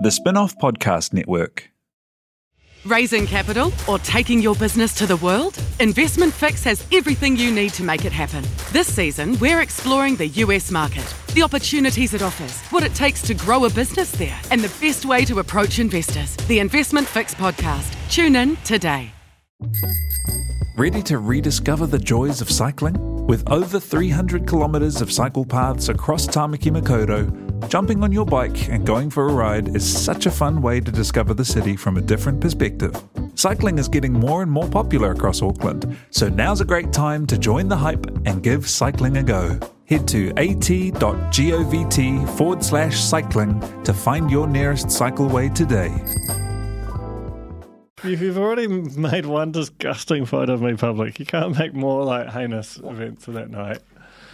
The Spin Off Podcast Network. Raising capital or taking your business to the world? Investment Fix has everything you need to make it happen. This season, we're exploring the US market, the opportunities it offers, what it takes to grow a business there, and the best way to approach investors. The Investment Fix podcast. Tune in today. Ready to rediscover the joys of cycling? With over 300 kilometres of cycle paths across Tamaki Makaurau, jumping on your bike and going for a ride is such a fun way to discover the city from a different perspective. Cycling is getting more and more popular across Auckland, so now's a great time to join the hype and give cycling a go. Head to at.govt forward slash cycling to find your nearest cycleway today. If you've already made one disgusting photo of me public, you can't make more like heinous events of that night.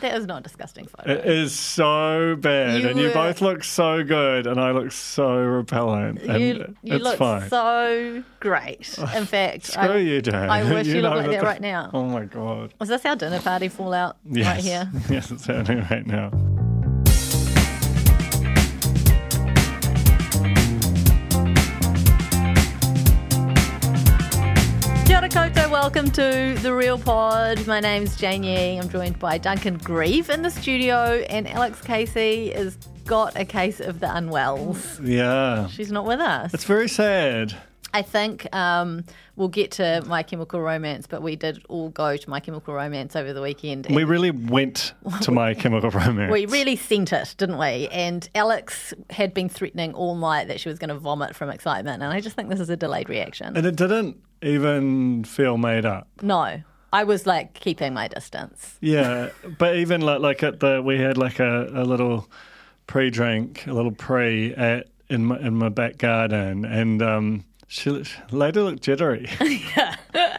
That was not a disgusting photo. It is so bad, You and you were- both look so good, and I look so repellent. And you you it's look fine. so great. In fact, Screw I, you, Jane. I wish you, know looked like that the- right now. Oh my god. Was this our dinner party fallout Yes. right here? yes, it's happening right now. Kia welcome to The Real Pod. My name's Jane Yee. I'm joined by Duncan Greive in the studio, and Alex Casey has got a case of the unwells. Yeah. She's not with us. It's very sad. I think um, we'll get to My Chemical Romance, but we did all go to My Chemical Romance over the weekend. We really went to my chemical romance. we really sent it, didn't we? And Alex had been threatening all night that she was going to vomit from excitement, and I just think this is a delayed reaction. and it didn't even feel made up. no, I was like keeping my distance. Yeah, but even like like at the we had like a, a little pre-drink, a little pre at in my in my back garden, and um, she later looked jittery. yeah.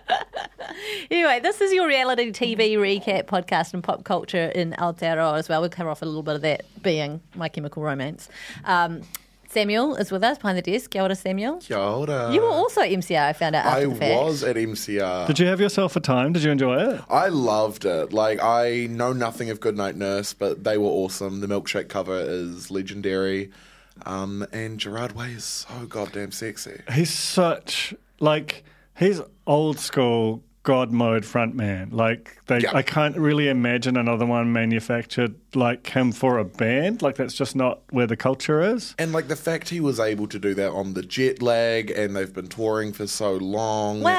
Anyway, this is your reality TV recap podcast and pop culture in Aotearoa as well. We'll cover off a little bit of that being My Chemical Romance. Um, Samuel is with us behind the desk. Kia ora, Samuel. Kia ora. You were also at MCR, I found out after I the fact. was at MCR. Did you have yourself a time? Did you enjoy it? I loved it. Like I know nothing of Goodnight Nurse, but they were awesome. The milkshake cover is legendary, um, and Gerard Way is so goddamn sexy. He's such like he's old school God mode frontman. Like they, Yeah. I can't really imagine another one manufactured like him for a band. Like that's just not where the culture is. And like the fact he was able to do that on the jet lag, and they've been touring for so long, Well-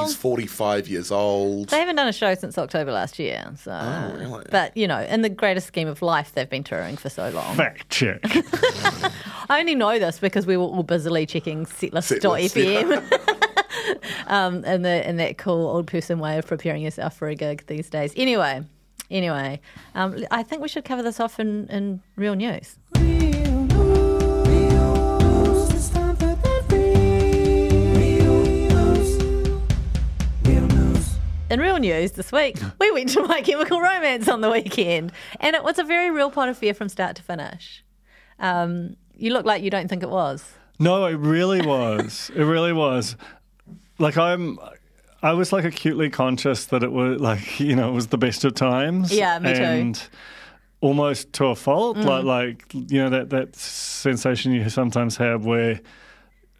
and he's forty-five years old. They haven't done a show since October last year. So, Oh, really? But, you know, in the greatest scheme of life, they've been touring for so long. Fact check. I only know this because we were all busily checking setlist.fm. um, and, the, and that cool old person way of preparing yourself for a gig these days. Anyway, anyway, um, I think we should cover this off in, in real news. In real news this week, we went to My Chemical Romance on the weekend, and it was a very real pod of fear from start to finish. Um, you look like you don't think it was. No, it really was. it really was. Like I'm I was like acutely conscious that it was like, you know, it was the best of times. Yeah, me too. Mm. and almost to a fault. Like like you know, that that sensation you sometimes have where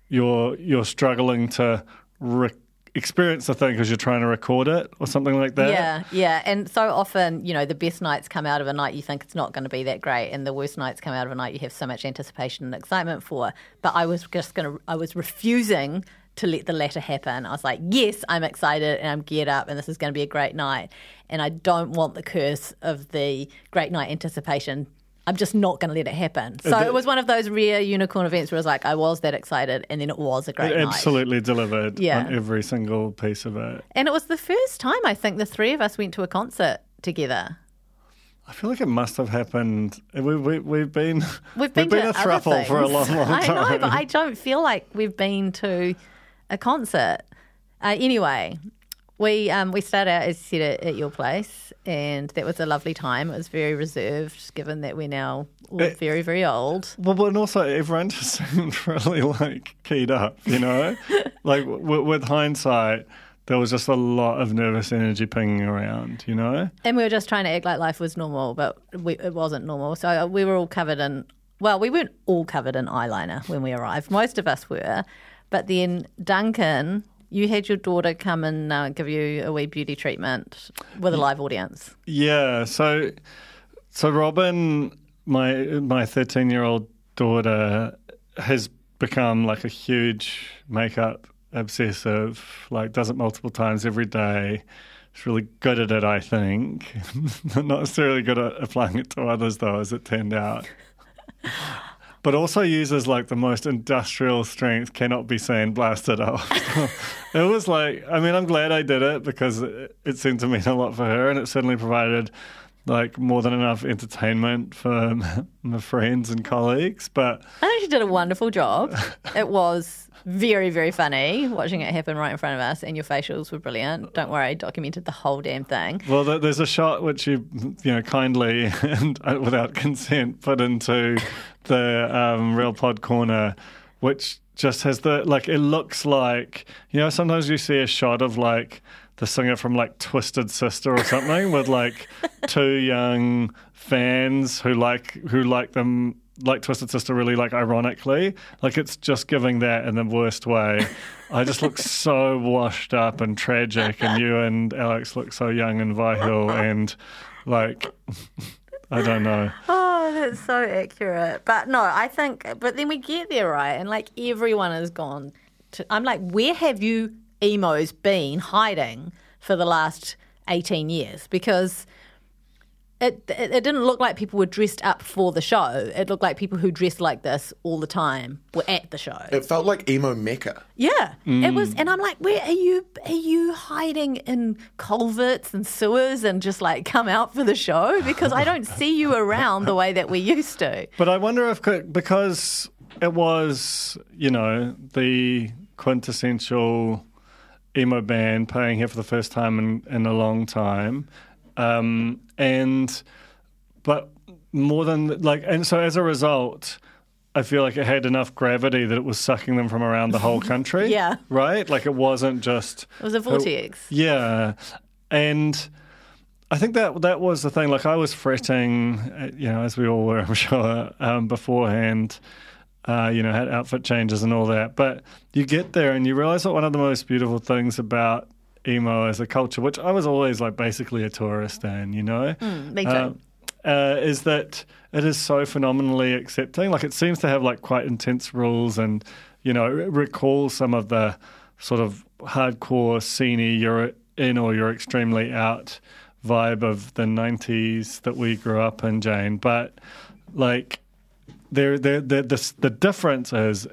you're you're struggling to re- experience the thing because you're trying to record it or something like that. Yeah, yeah. And so often, you know, the best nights come out of a night you think it's not going to be that great, and the worst nights come out of a night you have so much anticipation and excitement for. But I was just going to, I was refusing to let the latter happen. I was like, yes, I'm excited and I'm geared up, and this is going to be a great night. And I don't want the curse of the great night anticipation. I'm just not going to let it happen. Uh, so it was one of those rare unicorn events where I was like, I was that excited, and then it was a great It night. absolutely delivered Yeah. on every single piece of it. And it was the first time I think the three of us went to a concert together. I feel like it must have happened. Uh, we, we, we've been We've been, to a other throuple for a long, long I know, but I don't feel like we've been to a concert. Uh, anyway, we um, we started out as you said at, at your place, and that was a lovely time. It was very reserved, given that we're now all Eh. very very old. Well, but and also everyone just seemed really like keyed up, you know. like w- with hindsight, there was just a lot of nervous energy pinging around, you know. And we were just trying to act like life was normal, but we, it wasn't normal. So uh, we were all covered in well, we weren't all covered in eyeliner when we arrived. Most of us were. But then Duncan, you had your daughter come and uh, give you a wee beauty treatment with a live audience. Yeah, so so Robin, my my thirteen year old daughter, has become like a huge makeup obsessive. Like does it multiple times every day. She's really good at it, I think. Not necessarily good at applying it to others, though, as it turned out. but also uses like the most industrial strength, cannot be seen, blasted off. it was like, I mean, I'm glad I did it because it, it seemed to mean a lot for her, and it certainly provided like more than enough entertainment for my friends and colleagues. But I think she did a wonderful job. it was very, very funny watching it happen right in front of us, and your facials were brilliant. Don't worry, I documented the whole damn thing. Well, there's a shot which you, you know, kindly and uh, without consent put into the um, Real Pod Corner, which just has the like. It looks like you know. Sometimes you see a shot of like the singer from like Twisted Sister or something with like two young fans who like who like them like Twisted Sister really like ironically. Like it's just giving that in the worst way. I just look so washed up and tragic and you and Alex look so young and vital and like I don't know. Oh, that's so accurate. But no, I think but then we get there, right? And like everyone has gone to I'm like, where have you emos been hiding for the last 18 years because it, it, it didn't look like people were dressed up for the show. It looked like people who dressed like this all the time were at the show. It felt like emo mecca. Yeah, mm. it was, and I'm like, where are you? Are you hiding in culverts and sewers and just like come out for the show? Because I don't see you around the way that we used to. But I wonder if because it was, you know, the quintessential emo band playing here for the first time in, in a long time. Um, and, but more than like, and so as a result, I feel like it had enough gravity that it was sucking them from around the whole country. yeah. Right? Like it wasn't just. It was a vortex. It, yeah. And. I think that that was the thing. Like I was fretting, uh, you know, as we all were, I'm sure, um, beforehand, uh, you know, had outfit changes and all that. But you get there and you realize that one of the most beautiful things about emo as a culture, which I was always like basically a tourist in, you know, mm, me too. Uh, uh, is that it is so phenomenally accepting. Like it seems to have like quite intense rules and, you know, recall some of the sort of hardcore sceney you're in or you're extremely out vibe of the 90s that we grew up in, Jane. But like there, there, the, the, the difference is,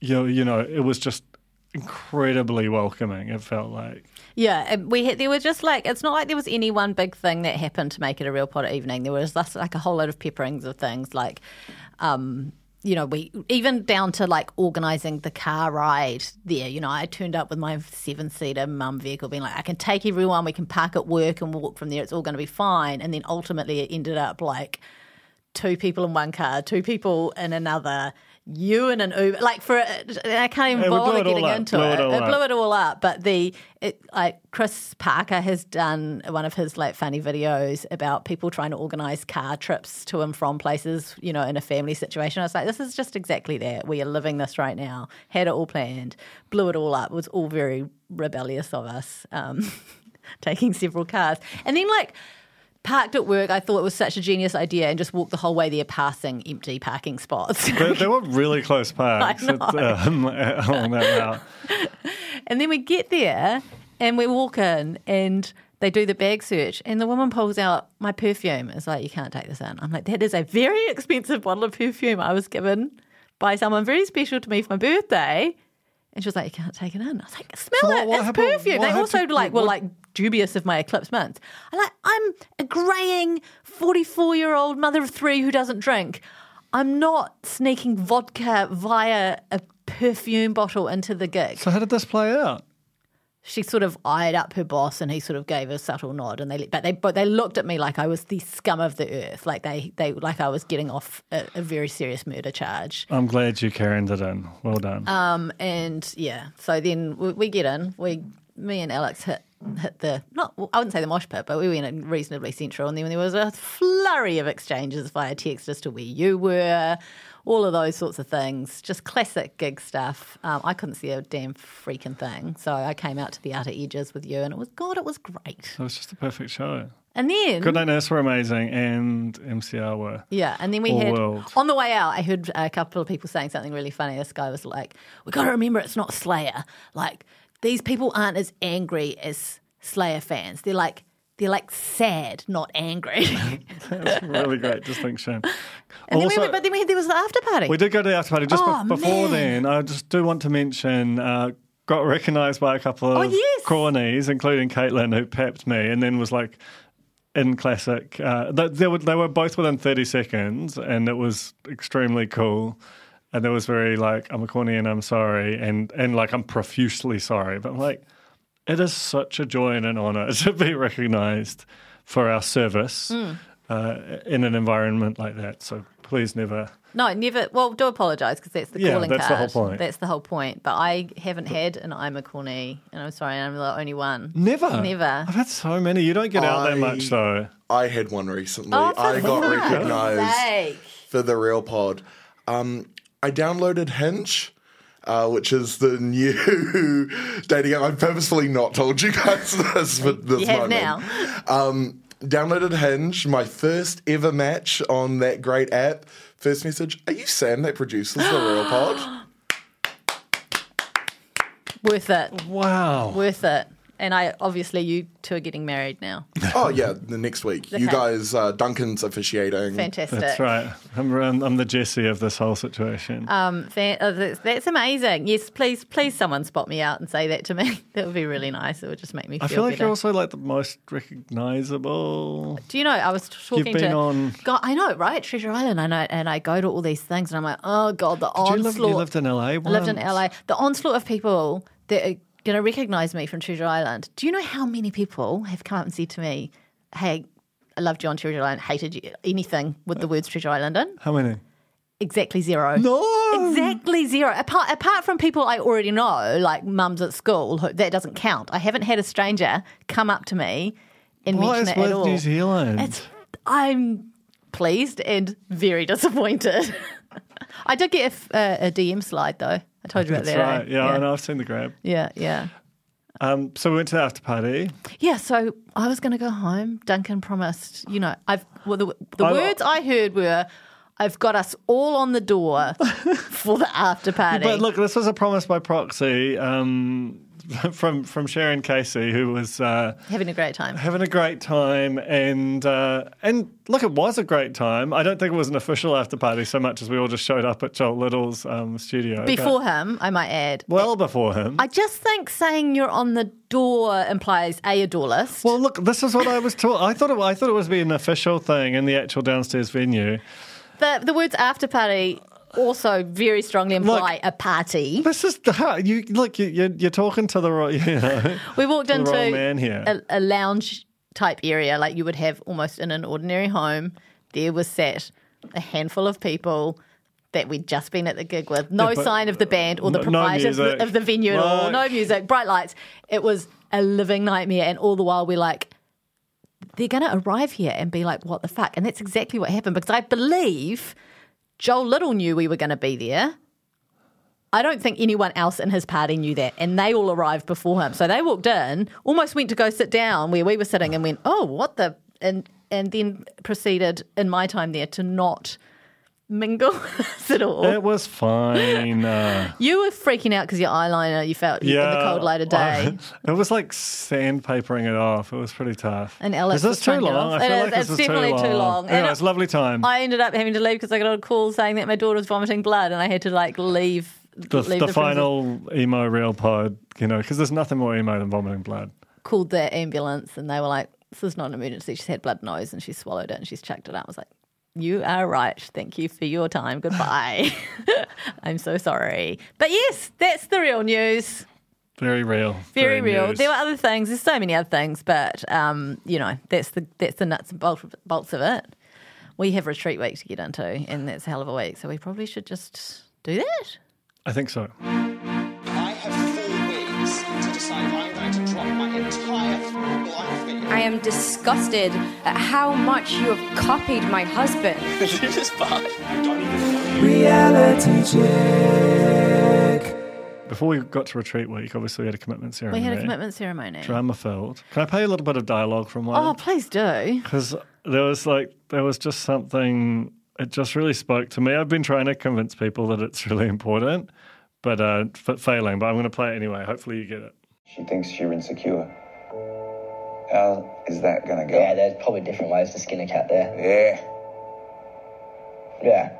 you know, you know, it was just incredibly welcoming. It felt like. Yeah, we there were just like it's not like there was any one big thing that happened to make it a real pod evening. There was just like a whole lot of pepperings of things like. Um, you know, we even down to like organising the car ride there. You know, I turned up with my seven seater mum vehicle, being like, I can take everyone, we can park at work and walk from there. It's all going to be fine. And then ultimately, it ended up like two people in one car, two people in another, you in an Uber. Like for, I can't even bother getting into it. It, it blew it all up. But the it, like Chris Parker has done one of his like funny videos about people trying to organise car trips to and from places, you know, in a family situation. I was like, this is just exactly that. We are living this right now. Had it all planned, blew it all up. It was all very rebellious of us, um, taking several cars, and then like parked at work. I thought it was such a genius idea and just walked the whole way there passing empty parking spots. they, they were really close parks um, along that route. And then we get there and we walk in and they do the bag search and the woman pulls out my perfume. It's like, you can't take this in. I'm like, that is a very expensive bottle of perfume I was given by someone very special to me for my birthday. And she was like, "You can't take it in." I was like, "Smell so it! What, it's happened, perfume." They also like were like dubious of my eclipse mints. I like I'm a graying forty-four year old mother of three who doesn't drink. I'm not sneaking vodka via a perfume bottle into the gig. So how did this play out? She sort of eyed up her boss and he sort of gave a subtle nod and they but they but they looked at me like I was the scum of the earth like they they like I was getting off a, a very serious murder charge. I'm glad you carried it in. Well done. Um and yeah, so then we, we, get in. We me and Alex hit hit the not I wouldn't say the mosh pit, but we went in reasonably central, and then there was a flurry of exchanges via text as to where you were, all of those sorts of things. Just classic gig stuff. Um, I couldn't see a damn freaking thing, so I came out to the outer edges with you, and it was God, it was great. It was just a perfect show. And then Goodnight Nurse were amazing, and MCR were. Yeah, and then we had world. on the way out. I heard a couple of people saying something really funny. This guy was like, "We got to remember it's not Slayer. Like these people aren't as angry as Slayer fans. They're like they're like sad, not angry." That's a really great Just think, distinction. and then Also- we, but then we had, there was the after party. We did go to the after party. Just Oh, be- before man. then, I just do want to mention. Uh, got recognised by a couple of Oh, yes. cornies, including Caitlin, who pepped me, and then was like, in classic. Uh, they, they, were, they were both within thirty seconds, and it was extremely cool. And it was very like, I'm a corny and I'm sorry, and and like I'm profusely sorry, but I'm like, it is such a joy and an honour to be recognised for our service Hmm. uh, in an environment like that. So please never. no, never. Well, do apologise because that's the Yeah, calling that's the card. whole point. That's the whole point. But I haven't had an I'm a corny, and I'm sorry, I'm the only one. Never. Never. I've had so many. You don't get out that much though. I had one recently. Oh, for I got recognised for the real pod. Um, I downloaded Hinge. Uh, which is the new dating app. I've purposefully not told you guys this, but this You have now. Um, downloaded Hinge, my first ever match on that great app. First message: Are you Sam that produces the Real Pod? Worth it. Wow. Worth it. And I obviously you two are getting married now. oh yeah, the next week. You guys, uh, Duncan's officiating. Fantastic. That's right. I'm, I'm, I'm the Jesse of this whole situation. Um, fan, uh, that's, that's amazing. Yes, please, please, someone spot me out and say that to me. That would be really nice. It would just make me feel, I feel like better. you're also like the most recognizable. Do you know? I was talking You've been to. on- God, I know, right? Treasure Island. I know, and I go to all these things, and I'm like, oh god, the Did you, onslaught. live, you lived in LA? I lived in? LA. The onslaught of people that are going to recognize me from Treasure Island. Do you know how many people have come up and said to me, "Hey, I loved you on Treasure Island. Hated you anything with the words Treasure Island in." How many? Exactly zero. No. Exactly zero. Apart apart from people I already know, like mums at school, who, that doesn't count. I haven't had a stranger come up to me and What mention is it at all. New Zealand? It's, I'm pleased and very disappointed. I did get a DM slide though. I told you about That's that. right. Yeah, I know. I've seen the grab. Yeah, yeah. Um, so we went to the after party. Yeah, so I was going to go home. Duncan promised, you know, I've well, the, the I- words I heard were, "I've got us all on the door for the after party." But look, this was a promise by proxy um, from from Sharon Casey, who was uh, having a great time. having a great time, and uh, and look, it was a great time. I don't think it was an official after party so much as we all just showed up at Joel Little's um, studio but Before him, I might add. well before him. I just think saying you're on the door implies a a door list. well, look, this is what I was taught. I thought it, I thought it was be an official thing in the actual downstairs venue. the the words after party also very strongly imply a party. This is the you look. You, you're, you're talking to the right. You know, We walked into a, a lounge type area like you would have almost in an ordinary home. There was sat a handful of people that we'd just been at the gig with. No Yeah, sign of the band or the No- no proprietor of, the, of the venue at all. No music, bright lights. It was a living nightmare. And all the while we're like, they're going to arrive here and be like, what the fuck? And that's exactly what happened because I believe Joel Little knew we were going to be there. I don't think anyone else in his party knew that, and they all arrived before him. So they walked in, almost went to go sit down where we were sitting, and went, "Oh, what the?" and and then proceeded in my time there to not mingle at all. it was fine. Uh, you were freaking out because your eyeliner you felt yeah, in the cold light of day. it was like sandpapering it off. It was pretty tough. And Alex is this was too trying to get long? off. I It feel is, like this it's is definitely too long. too long. Anyway, And it's a lovely time. I ended up having to leave because I got a call saying that my daughter was vomiting blood, and I had to like leave. the, leave the premises. final emo real pod, you know, because there's nothing more emo than vomiting blood. called the ambulance and they were like, This is not an emergency. She's had blood nose and she swallowed it and she's chucked it out. I was like, You are right. Thank you for your time. Goodbye. I'm so sorry. But yes, that's the real news. Very real. Very, real. news. There were other things. There's so many other things, but um, you know, that's the that's the nuts and bolts of, bolts of it. We have retreat week to get into, and that's a hell of a week. So we probably should just do that. I think so. I have four weeks to decide I am disgusted at how much you have copied my husband. This part. Before we got to retreat week, obviously we had a commitment ceremony. We had a commitment ceremony. Drama filled. Can I play a little bit of dialogue from one? Oh, please do. because there was like there was just something it just really spoke to me i've been trying to convince people that it's really important but uh f- failing but i'm going to play it anyway hopefully you get it She thinks you're insecure. How is that gonna go? Yeah, there's probably different ways to skin a cat there. Yeah. Yeah.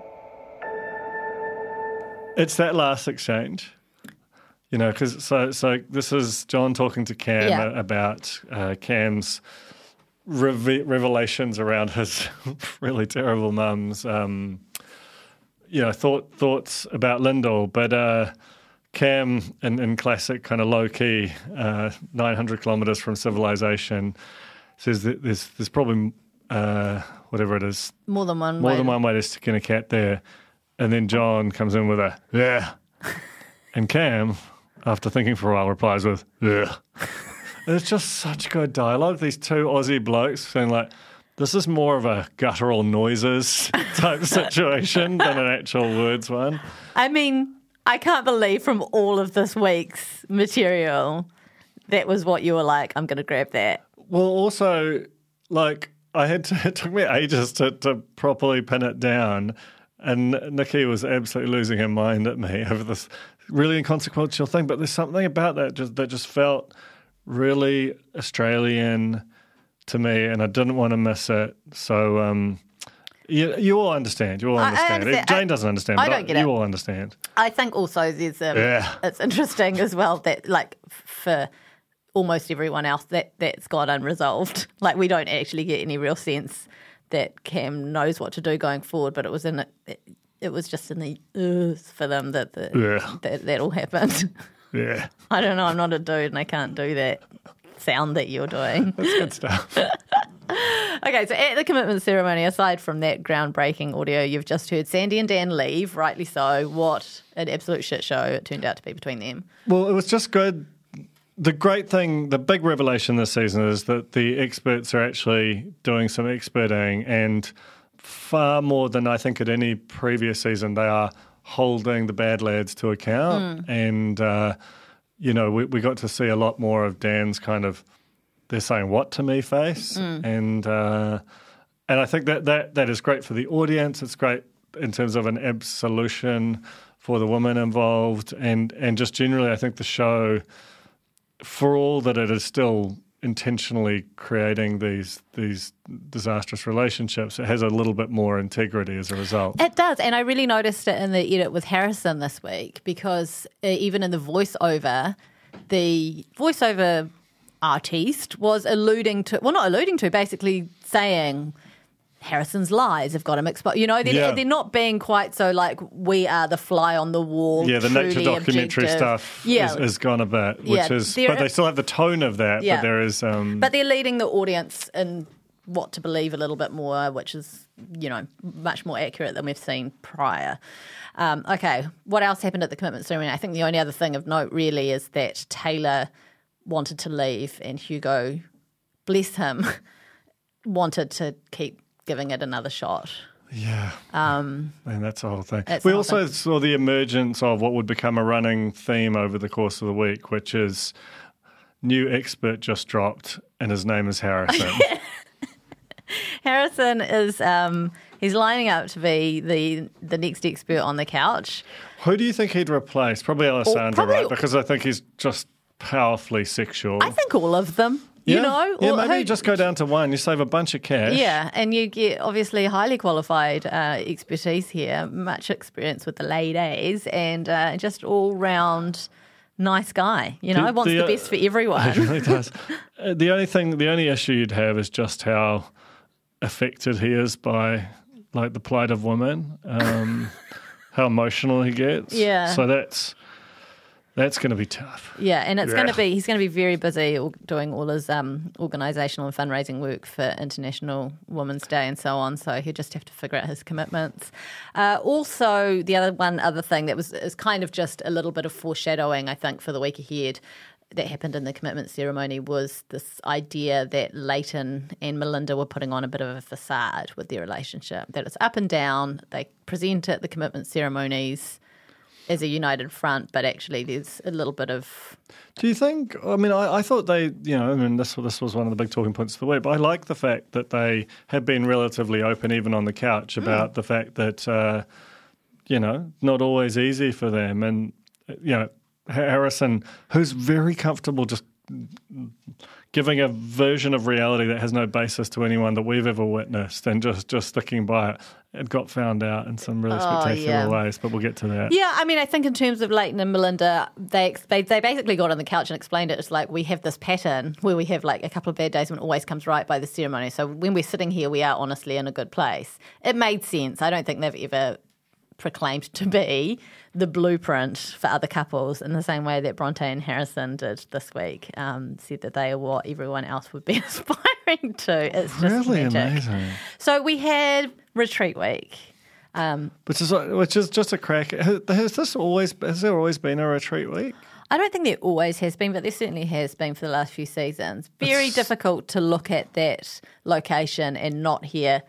it's that last exchange you know because so so this is john talking to cam Yeah. about uh, cam's reve- revelations around his really terrible mum's um you know thought thoughts about Lyndall, but uh, Cam in, in classic kind of low key, uh, 900 kilometers from civilization, says that there's there's probably uh, whatever it is More than one more way. than one way to skin a cat there, and then John comes in with a yeah, and Cam, after thinking for a while, replies with yeah. And it's just such good dialogue. These two Aussie blokes saying like. This is more of a guttural noises type situation than an actual words one. I mean, I can't believe from all of this week's material, that was what you were like, I'm going to grab that. Well, also, like I had to, it took me ages to, to properly pin it down, and Nikki was absolutely losing her mind at me over this really inconsequential thing. But there's something about that just that just felt really Australian to me, and I didn't want to miss it. So. um you, you all understand. You all understand. understand. Jane doesn't understand. I don't get you it. all understand. I think also there's um, Yeah. it's interesting as well that like for almost everyone else that that's got unresolved. Like we don't actually get any real sense that Cam knows what to do going forward, but it was in it. It, it was just in the uh, for them that the, Yeah. that that all happened. Yeah, I don't know. I'm not a dude, and I can't do that sound that you're doing. that's good stuff. Okay, so at the commitment ceremony, aside from that groundbreaking audio you've just heard, Sandy and Dan leave, rightly so. What an absolute shit show it turned out to be between them. Well, it was just good. The great thing, the big revelation this season is that the experts are actually doing some experting, and far more than I think at any previous season, they are holding the bad lads to account. And, uh, you know, we, we got to see a lot more of Dan's kind of, they're saying what to me face. And, uh, and I think that, that that is great for the audience. It's great in terms of an absolution for the women involved, and and just generally, I think the show, for all that it is still intentionally creating these these disastrous relationships, it has a little bit more integrity as a result. It does, and I really noticed it in the edit with Harrison this week because uh, even in the voiceover, the voiceover artiste was alluding to, well, not alluding to, basically saying. Harrison's lies have got him exposed. You know, they're, Yeah. they're not being quite so like we are the fly on the wall. Yeah, the nature documentary objective. stuff Yeah, is, is gone a bit, which Yeah, is, but they still have the tone of that. Yeah. But there is, um, But they're leading the audience in what to believe a little bit more, which is, you know, much more accurate than we've seen prior. Um, okay, what else happened at the commitment ceremony? I think the only other thing of note really is that Taylor wanted to leave and Hugo, bless him, wanted to keep giving it another shot. Yeah. and that's the whole thing. Um, we also thing. saw the emergence of what would become a running theme over the course of the week, which is new expert just dropped, and his name is Harrison. Harrison is um, he's lining up to be the the next expert on the couch. Who do you think he'd replace? Probably Alessandro, probably- right? Because I think he's just powerfully sexual. I think all of them. yeah. You know, yeah, Or maybe who- you just go down to one. You save a bunch of cash. Yeah, and you get obviously highly qualified uh, expertise here, much experience with the ladies, and uh, just all round nice guy. You know, The- wants the, the, uh, best for It everyone. really does. Uh, the only thing, the only issue you'd have is just how affected he is by like the plight of women, um, how emotional he gets. Yeah. So that's that's going to be tough. yeah, and it's going to be he's going to be very busy doing all his um, organisational and fundraising work for International Women's Day and so on. So he'll just have to figure out his commitments. Uh, also, the other one other thing that was is kind of just a little bit of foreshadowing, I think, for the week ahead. that happened in the commitment ceremony was this idea that Leighton and Melinda were putting on a bit of a facade with their relationship, that it's up and down. They present at the commitment ceremonies as a united front, but actually there's a little bit of. Do you think? I mean, I, I thought they, you know, I mean, this this was one of the big talking points of the week. But I like the fact that they have been relatively open, even on the couch, about mm. the fact that, uh, you know, not always easy for them, and you know, Harrison, who's very comfortable just giving a version of reality that has no basis to anyone that we've ever witnessed and just, just sticking by it. It got found out in some really Oh, spectacular yeah. ways, but we'll get to that. Yeah, I mean, I think in terms of Leighton and Melinda, they, they they basically got on the couch and explained it. It's like we have this pattern where we have like a couple of bad days when it always comes right by the ceremony. So when we're sitting here, we are honestly in a good place. It made sense. I don't think they've ever proclaimed to be the blueprint for other couples in the same way that Bronte and Harrison did this week. Um, said that they are what everyone else would be aspiring to. It's just Really magic. amazing. So we had retreat week. Um, Which is which is just a crack. Has has this always has there always been a retreat week? I don't think there always has been, but there certainly has been for the last few seasons. Very difficult to look at that location and not hear.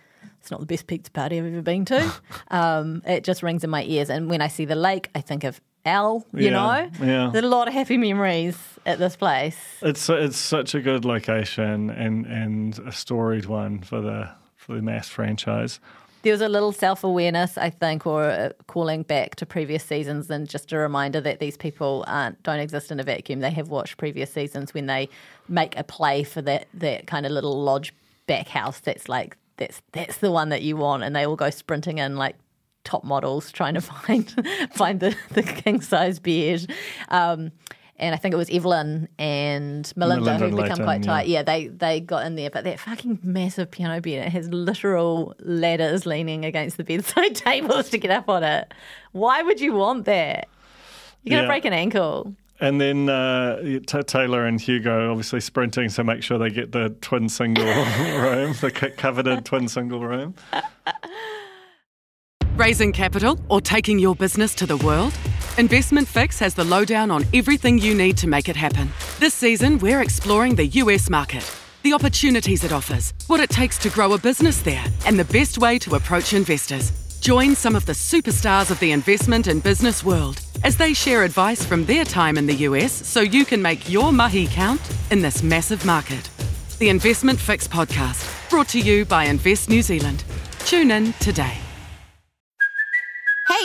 It's not the best pizza party I've ever been to. um, it just rings in my ears, and when I see the lake, I think of Al. You Yeah, know, yeah. there's a lot of happy memories at this place. It's it's such a good location and and a storied one for the for the MAFS franchise. There was a little self awareness, I think, or calling back to previous seasons, and just a reminder that these people aren't, don't exist in a vacuum. They have watched previous seasons when they make a play for that that kind of little lodge back house. That's like that's that's the one that you want, and they all go sprinting in like top models trying to find find the, the king size bed. Um, and I think it was Evelyn and Melinda, Melinda who've become quite yeah. tight. Yeah, they they got in there, but that fucking massive piano bed it has literal ladders leaning against the bedside tables to get up on it. Why would you want that? You're gonna Yeah. break an ankle. And then uh, Taylor and Hugo obviously sprinting to make sure they get the twin single room, the co- coveted twin single room. Raising capital or taking your business to the world? Investment Fix has the lowdown on everything you need to make it happen. This season, we're exploring the US market, the opportunities it offers, what it takes to grow a business there, and the best way to approach investors. Join some of the superstars of the investment and business world as they share advice from their time in the US so you can make your mahi count in this massive market. The Investment Fix podcast, brought to you by Invest New Zealand. Tune in today.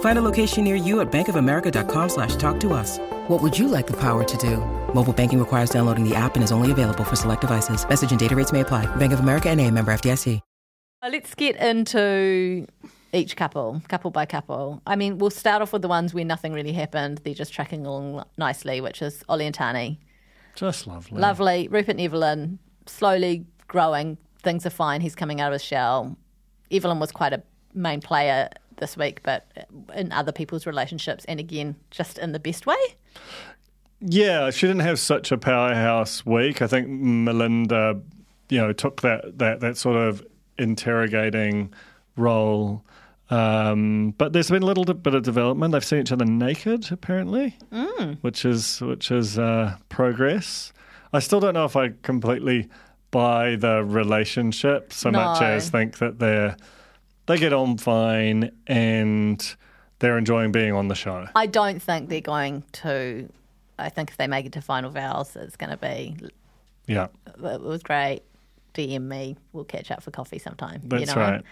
Find a location near you at bankofamerica.com slash talk to us. What would you like the power to do? Mobile banking requires downloading the app and is only available for select devices. Message and data rates may apply. Bank of America and a member FDIC. Uh, Let's get into each couple, couple by couple. I mean, we'll start off with the ones where nothing really happened. They're just tracking along nicely, which is Ollie and Tani. Just lovely. Lovely. Rupert and Evelyn, slowly growing. Things are fine. He's coming out of his shell. Evelyn was quite a main player this week, but in other people's relationships, and again, just in the best way. Yeah, she didn't have such a powerhouse week. I think Melinda, you know, took that that that sort of interrogating role. Um, but there's been a little bit of development. They've seen each other naked, apparently, Mm. which is which is uh, progress. I still don't know if I completely buy the relationship so much as think that they're they get on fine and they're enjoying being on the show. I don't think they're going to. I think if they make it to final vows, it's going to be. Yeah, It was great. DM me. We'll catch up for coffee sometime. that's you know? right.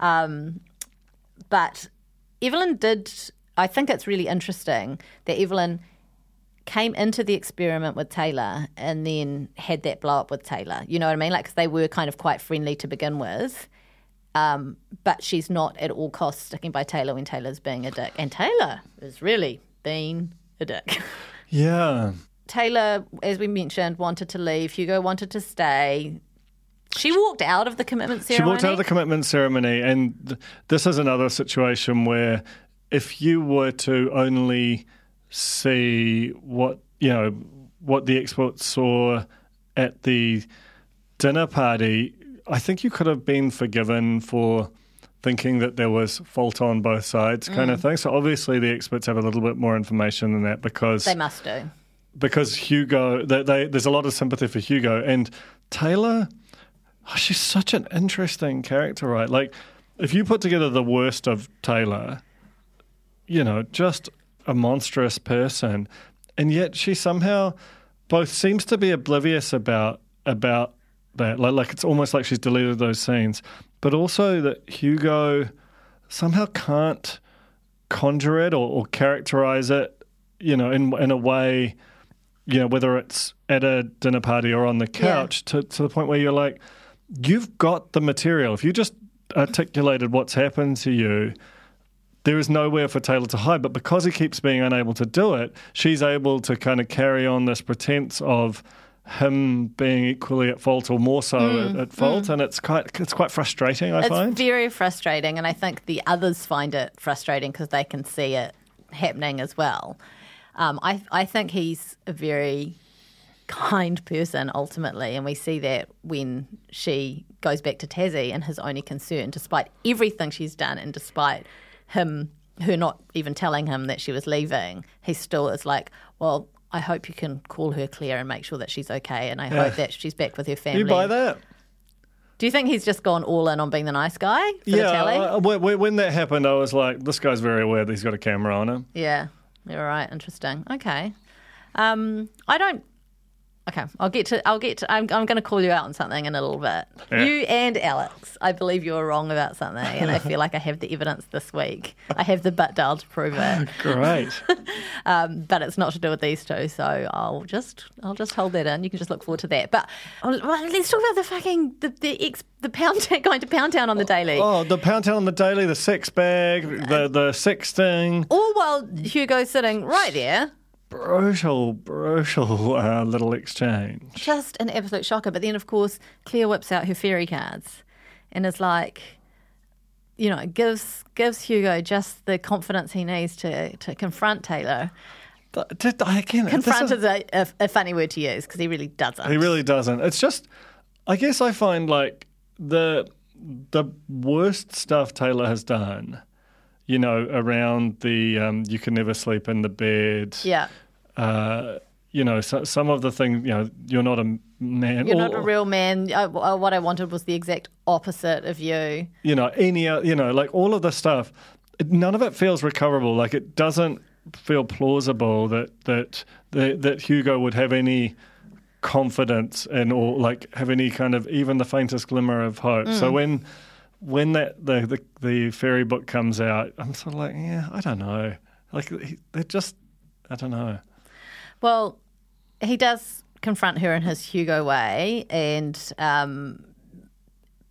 Um, but Evelyn did I think it's really interesting that Evelyn came into the experiment with Taylor and then had that blow up with Taylor. You know what I mean? Like, 'cause they were kind of quite friendly to begin with. Um, but she's not at all costs sticking by Taylor when Taylor's being a dick. And Taylor is really being a dick. Yeah. Taylor, as we mentioned, wanted to leave. Hugo wanted to stay. She walked out of the commitment ceremony. She walked out of the commitment ceremony, and th- this is another situation where if you were to only see what you know what the experts saw at the dinner party, I think you could have been forgiven for thinking that there was fault on both sides, kind of Mm. thing. So obviously, the experts have a little bit more information than that because They must do. because Hugo, they, they, there's a lot of sympathy for Hugo and Taylor. oh, she's such an interesting character, right? Like, if you put together the worst of Taylor, you know, just a monstrous person, and yet she somehow both seems to be oblivious about about that. Like, like it's almost like she's deleted those scenes, but also that Hugo somehow can't conjure it or, or characterize it, you know, in in a way, you know, whether it's at a dinner party or on the couch, to to the point where you're like, you've got the material. If you just articulated what's happened to you, there is nowhere for Taylor to hide. But because he keeps being unable to do it, she's able to kind of carry on this pretense of him being equally at fault or more so Mm, at, at fault, and it's quite it's quite frustrating. I it's find. very frustrating, and I think the others find it frustrating because they can see it happening as well. Um, I I think he's a very kind person ultimately, and we see that when she goes back to Tassie and his only concern, despite everything she's done, and despite him her not even telling him that she was leaving, he still is like, well. I hope you can call her Claire and make sure that she's okay, and I Yeah. hope that she's back with her family. You buy that? Do you think he's just gone all in on being the nice guy Yeah? I- when, when- when that happened, I was like, this guy's very aware that he's got a camera on him. Yeah, you're right. Interesting. Okay. Um, I don't. Okay, I'll get to. I'll get to. I'm, I'm going to call you out on something in a little bit. Yeah. You and Alex, I believe you were wrong about something, and I feel like I have the evidence this week. I have the butt dial to prove it. Great. um, but it's not to do with these two, so I'll just I'll just hold that in. You can just look forward to that. But oh, well, let's talk about the fucking the the ex the pound going to Pound Town on the daily. Oh, the pound town on the daily, the sex bag, the the sexting. All while Hugo's sitting right there. Brutal, brutal uh, little exchange. just an absolute shocker. But then, of course, Claire whips out her fairy cards and is like, you know, it gives gives Hugo just the confidence he needs to to confront Taylor. Did, again, confront this is a, a, a funny word to use because he really doesn't. He really doesn't. It's just, I guess I find like the the worst stuff Taylor has done, you know, around the um, you can never sleep in the bed. Yeah. Uh, you know, so, some of the things, you know, you're not a man. You're or- not a real man. I, I- what I wanted was the exact opposite of you. you know, any, you know, like all of the stuff, none of it feels recoverable. Like it doesn't feel plausible that that that, that Hugo would have any confidence in or like have any kind of even the faintest glimmer of hope. So Mm. when when that the, the the fairy book comes out, I'm sort of like, yeah, I don't know. Like they're just, I don't know. Well, he does confront her in his Hugo way and um,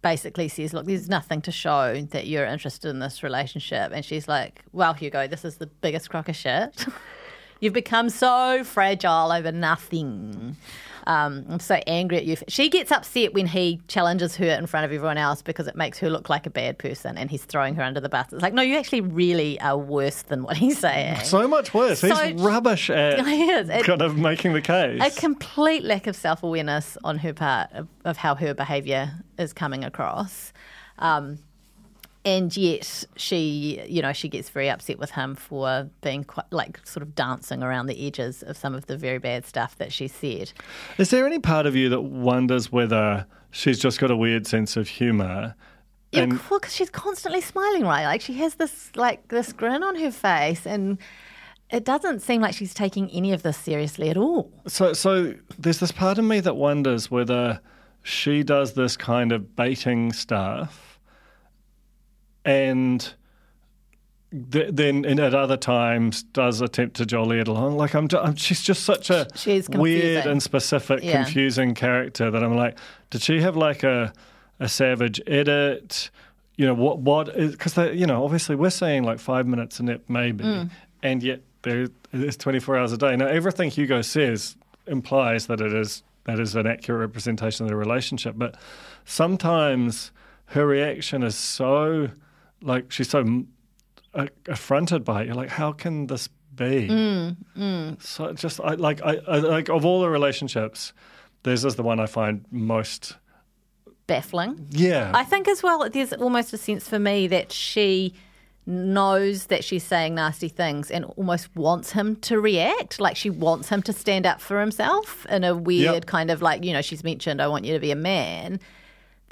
basically says, Look, there's nothing to show that you're interested in this relationship. And she's like, Well, Hugo, this is the biggest crock of shit. You've become so fragile over nothing. Um, I'm so angry at you. She gets upset when he challenges her in front of everyone else because it makes her look like a bad person and he's throwing her under the bus. It's like, no, you actually really are worse than what he's saying. So much worse. So- He's rubbish at He. It- kind of making the case. a complete lack of self awareness on her part of, of how her behaviour is coming across. Um, and yet she, you know, she gets very upset with him for being quite like sort of dancing around the edges of some of the very bad stuff that she said. Is there any part of you that wonders whether she's just got a weird sense of humour? Yeah, And well, because she's constantly smiling, right? Like she has this like this grin on her face, and it doesn't seem like she's taking any of this seriously at all. so, so there's this part of me that wonders whether she does this kind of baiting stuff, and th- then and at other times does attempt to jolly it along. Like I'm, she's just such a weird and specific, Yeah. confusing character that I'm like, did she have like a a savage edit? You know what? What is because you know obviously we're saying like five minutes a nip maybe, Mm. and yet there is 24 hours a day. Now everything Hugo says implies that it is that is an accurate representation of the relationship, but sometimes her reaction is so like she's so affronted by it. You're like, how can this be? Mm, mm. So just I like I, I like of all the relationships, this is the one I find most. baffling. Yeah. I think as well, there's almost a sense for me that she knows that she's saying nasty things and almost wants him to react. Like she wants him to stand up for himself in a weird Yep. kind of like, you know, she's mentioned, I want you to be a man.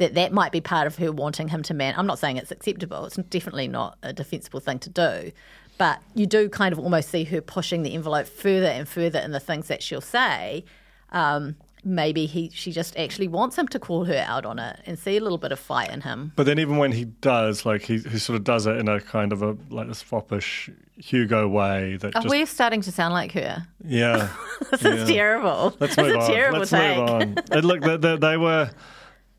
That that might be part of her wanting him to man. I'm not saying it's acceptable. It's definitely not a defensible thing to do. But you do kind of almost see her pushing the envelope further and further in the things that she'll say. Um, maybe he she just actually wants him to call her out on it and see a little bit of fight in him. But then even when he does, like he, he sort of does it in a kind of a like this foppish Hugo way that Oh, just we're starting to sound like her. yeah. This yeah. is terrible. Let's move a on. terrible Let's take. move on. Look, they, they, they were.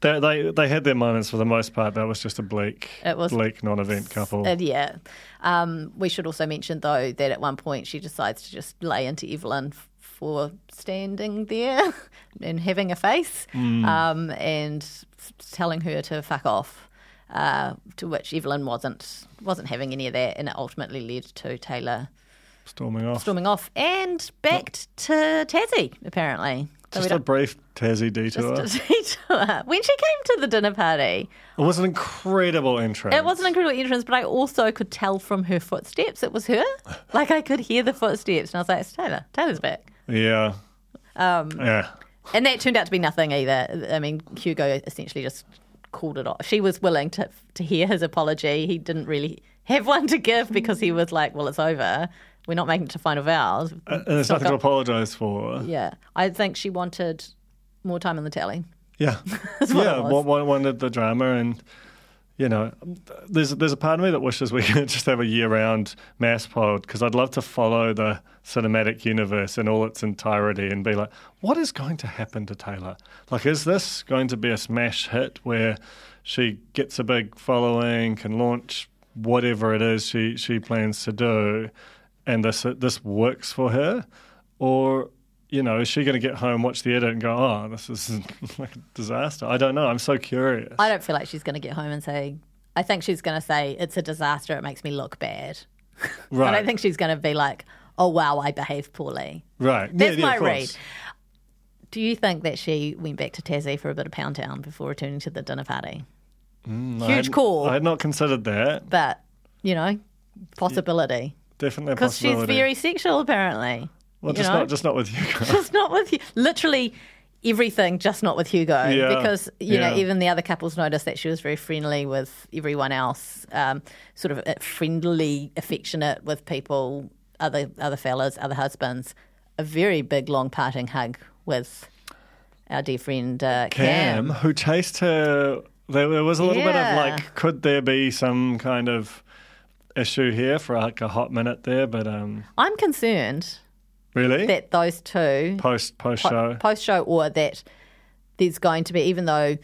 They, they they had their moments for the most part. That was just a bleak, It was- bleak non-event couple. And yeah. Um, we should also mention, though, that at one point she decides to just lay into Evelyn for standing there and having a face Mm. um, and telling her to fuck off. Uh, to which Evelyn wasn't wasn't having any of that, and it ultimately led to Tayla Storming off. storming off and backed to Tassie. Apparently, Just a brief Tassie detour. just a detour. when she came to the dinner party, It was an incredible entrance. It was an incredible entrance, but I also could tell from her footsteps it was her. Like I could hear the footsteps, and I was like, "It's Tayla. Tayla's back." Yeah. Um, Yeah. and that turned out to be nothing either. I mean, Hugo essentially just called it off. She was willing to to hear his apology. He didn't really have one to give because he was like, "Well, it's over. We're not making it to final vows." Uh, And there's nothing to apologise for. Yeah, I think she wanted more time on the tally. Yeah. Yeah. One, wanted the drama, and you know, there's there's a part of me that wishes we could just have a year-round MAFS pod because I'd love to follow the cinematic universe in all its entirety and be like, what is going to happen to Tayla? Like, is this going to be a smash hit where she gets a big following, can launch whatever it is she she plans to do, and this this works for her, or you know, is she going to get home, watch the edit, and go, "Oh, this is like a disaster"? I don't know. I'm so curious. I don't feel like she's going to get home and say. I think she's going to say it's a disaster. It makes me look bad. Right. I don't think she's going to be like, "Oh wow, I behaved poorly." Right. That's yeah, yeah, my course. read. Do you think that she went back to Tassie for a bit of pound town before returning to the dinner party? Mm, I Huge hadn't- call. I had not considered that. But you know, possibility Definitely because she's very sexual apparently. well, just know? not just not with you just not with you. Literally everything, just not with Hugo. Yeah, Because you know, even the other couples noticed that she was very friendly with everyone else, um, sort of uh, friendly, affectionate with people, other other fellas, other husbands. A very big, long parting hug with our dear friend uh, Cam, Cam. who chased her. There, there was a little bit of like, could there be some kind of issue here for like a hot minute there? But um, I'm concerned really, that those two post post show. post show, or that there's going to be, even though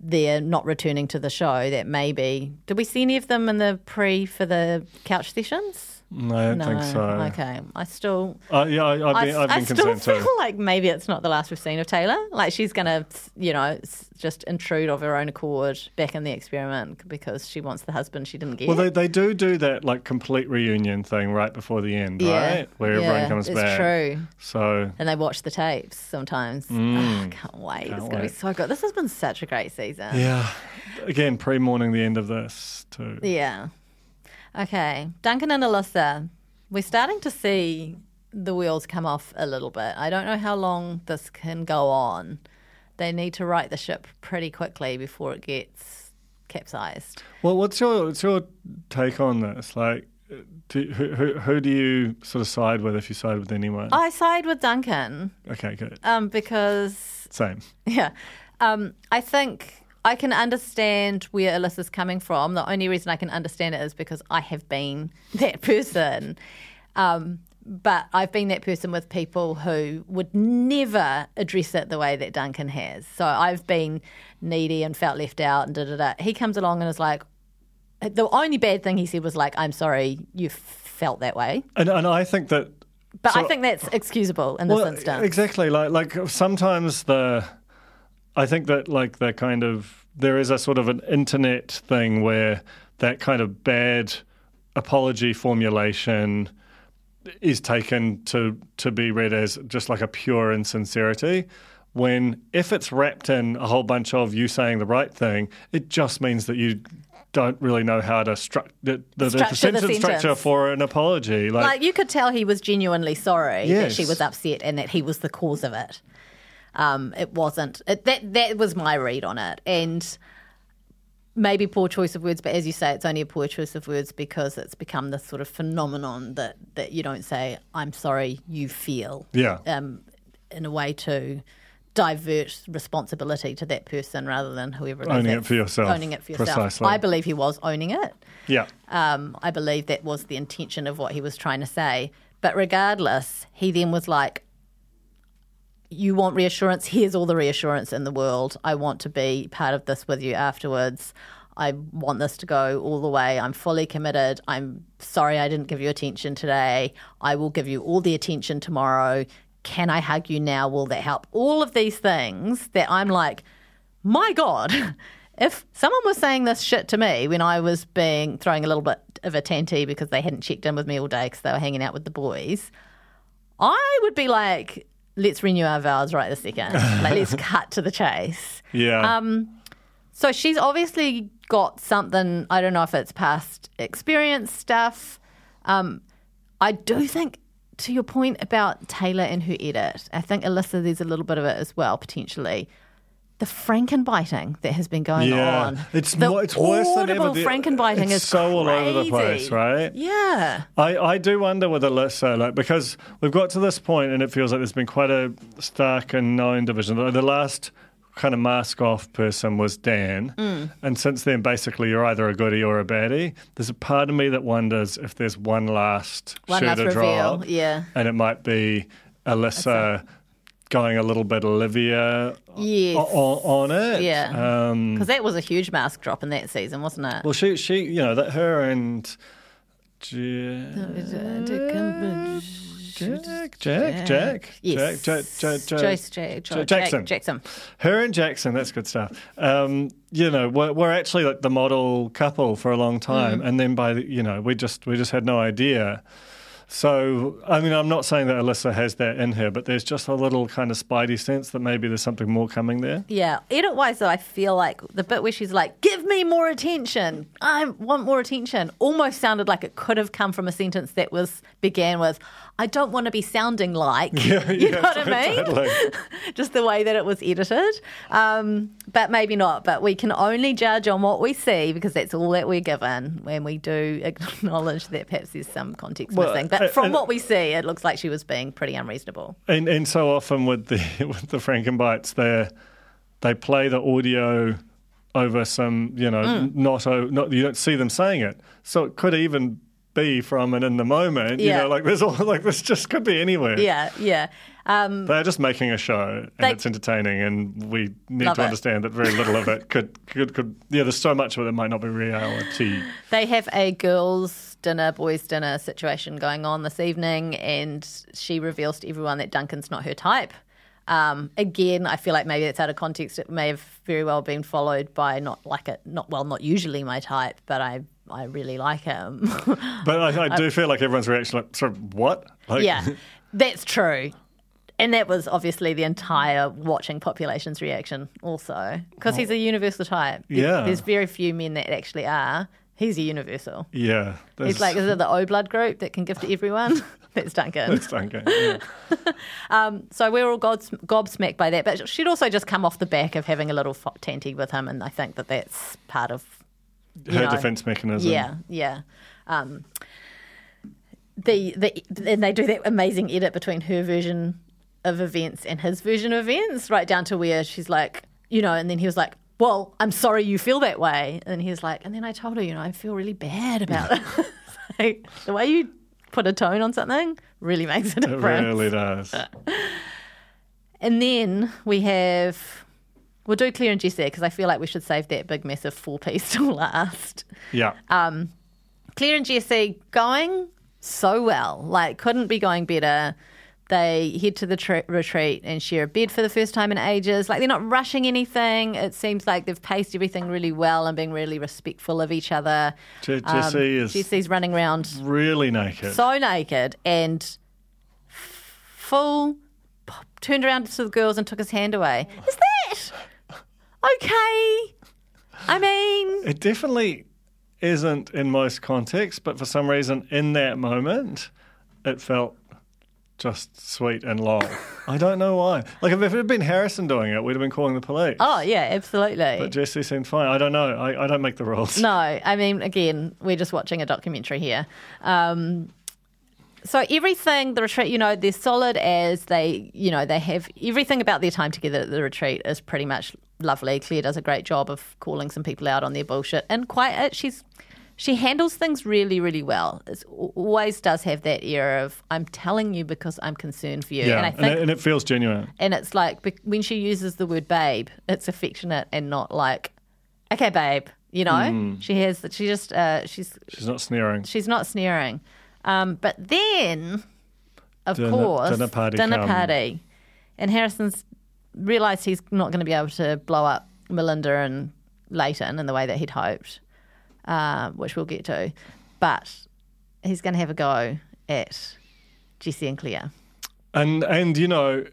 they're not returning to the show, that maybe did we see any of them in the pre for the couch sessions? No, I don't think so. Okay, I still. Uh, yeah, I, I've been, I, I've I been still feel too. like maybe it's not the last we've seen of Tayla. Like she's gonna, you know, just intrude of her own accord back in the experiment because she wants the husband she didn't get. Well, they, they do do that like complete reunion thing right before the end, Yeah, right? Where everyone yeah, comes it's back. true. So and they watch the tapes sometimes. Mm. Oh, I can't wait. Can't it's gonna be so good. This has been such a great season. yeah, again, pre-morning the end of this too. Yeah. Okay. Duncan and Alyssa, we're starting to see the wheels come off a little bit. I don't know how long this can go on. They need to right the ship pretty quickly before it gets capsized. Well, what's your what's your take on this? Like, do, who, who who do you sort of side with if you side with anyone? I side with Duncan Okay, good. um, because Same. Yeah. Um, I think I can understand where Alyssa's coming from. The only reason I can understand it is because I have been that person. Um, but I've been that person with people who would never address it the way that Duncan has. So I've been needy and felt left out and da da da. He comes along and is like, the only bad thing he said was like, "I'm sorry, you felt that way." And, and I think that But I think that's excusable in this well, instance. Exactly. Like like sometimes the I think that like the kind of there is a sort of an internet thing where that kind of bad apology formulation is taken to to be read as just like a pure insincerity. When if it's wrapped in a whole bunch of you saying the right thing, it just means that you don't really know how to struct the, the, the Structure the sentence structure for an apology. Like, you could tell he was genuinely sorry that she was upset and that he was the cause of it. Um, it wasn't it, that. That was my read on it, and maybe poor choice of words. But as you say, it's only a poor choice of words because it's become this sort of phenomenon that that you don't say "I'm sorry," you feel. Yeah. Um, in a way to divert responsibility to that person rather than whoever it is Owning it for yourself. Owning it for yourself. Precisely. I believe he was owning it. yeah. Um, I believe that was the intention of what he was trying to say. But regardless, he then was like, You want reassurance? Here's all the reassurance in the world. I want to be part of this with you afterwards. I want this to go all the way. I'm fully committed. I'm sorry I didn't give you attention today. I will give you all the attention tomorrow. Can I hug you now? Will that help? All of these things that I'm like, my God, if someone was saying this shit to me when I was being throwing a little bit of a tanty because they hadn't checked in with me all day because they were hanging out with the boys, I would be like, let's renew our vows right this second. like, let's cut to the chase. Yeah. Um, so she's obviously got something. I don't know if it's past experience stuff. Um, I do think, to your point about Tayla and her edit, I think Alyssa, there's a little bit of it as well, potentially. The frankenbiting that has been going yeah. on. It's the more, it's worse than ever. The- frankenbiting it's is so all over the place, right? Yeah. I, I do wonder with Alyssa, like because we've got to this point and it feels like there's been quite a stark and known division. The, last kind of mask off person was Dan, Mm. and since then, basically, you're either a goodie or a baddie. There's a part of me that wonders if there's one last One last reveal, drop, yeah. and it might be Alyssa going a little bit Olivia Yes. o- o- on it. Yeah. Um, Because that was a huge mask drop in that season, wasn't it? well, she, she, you know, that her and Jack, Jack, Jack, Yes. Jack, Jack, Jack, Joyce J- Jack- Jackson, Jackson. Her and Jackson, that's good stuff. Um, you know, we're, we're actually like the model couple for a long time, Mm. and then by the, you know, we just we just had no idea. So, I mean, I'm not saying that Alyssa has that in her, but there's just a little kind of spidey sense that maybe there's something more coming there. Yeah, edit wise though, I feel like the bit where she's like, "Give me more attention. I want more attention," almost sounded like it could have come from a sentence that was began with, "I don't want to be sounding like." Yeah, you yeah, know what I mean? totally. Just the way that it was edited, um, but maybe not. But we can only judge on what we see because that's all that we're given. When we do acknowledge that perhaps there's some context Well, missing, but from and- what we see, it looks like she was being pretty unreasonable. And and so often with the with the Frankenbites, they they play the audio over some you know Mm. not not you don't see them saying it, so it could even be from and in the moment. You know, like there's all like this just could be anywhere. Yeah, yeah. Um, They're just making a show and They- it's entertaining, and we need to it. understand that very little of it could, could could yeah. There's so much of it that might not be reality. They have a girls' dinner, boys' dinner situation going on this evening, and she reveals to everyone that Duncan's not her type. Um, again, I feel like maybe it's out of context. It may have very well been followed by not like it, not well, not usually my type, but I I really like him. But I, I do feel like everyone's reaction, like, sort of what? Like, yeah, that's true. And that was obviously the entire watching population's reaction, also, because he's a universal type. Yeah. there's very few men that actually are. He's a universal. yeah. He's like, is it the O blood group that can give to everyone? That's Duncan. That's Duncan. Yeah. Um, so we're all gods- gobsmacked by that. But she'd also just come off the back of having a little fo- tanty with him, and I think that that's part of Her know, defense mechanism. Yeah, yeah. Um, the the and they do that amazing edit between her version of events and his version of events, right down to where she's like, you know, and then he was like, well, I'm sorry you feel that way. And he's like, and then I told her, you know, I feel really bad about it. so the way you put a tone on something really makes a difference. It really does. And then we have, we'll do Claire and Jesse because I feel like we should save that big, massive four piece till last. Yeah. Um, Claire and Jesse going so well, like couldn't be going better. They head to the tr- retreat and share a bed for the first time in ages. Like they're not rushing anything. It seems like they've paced everything really well and being really respectful of each other. Je- Um, is Jesse's running around really naked. so naked and full turned around to the girls and took his hand away. Is that okay? I mean, It definitely isn't in most contexts, but for some reason, in that moment, it felt just sweet and long. I don't know why. Like, if it had been Harrison doing it, we'd have been calling the police. oh yeah, absolutely. But Jesse seemed fine. I don't know. I, I don't make the rules. No, I mean, again, we're just watching a documentary here. Um, so everything, the retreat, you know, they're solid as they, you know, they have everything about their time together at the retreat is pretty much lovely. Claire does a great job of calling some people out on their bullshit, and quite, uh, she's she handles things really, really well. It always does have that air of I'm telling you because I'm concerned for you, Yeah, and I and, it, and it feels genuine. and it's like when she uses the word babe, it's affectionate and not like, okay, babe. You know, Mm. she has. She just. Uh, she's. She's not sneering. She's not sneering. Um, but then, of Dinner- course, dinner party dinner come. party, and Harrison's realised he's not going to be able to blow up Melinda and Layton in the way that he'd hoped, uh, which we'll get to. But he's going to have a go at Jesse and Claire. And and you know,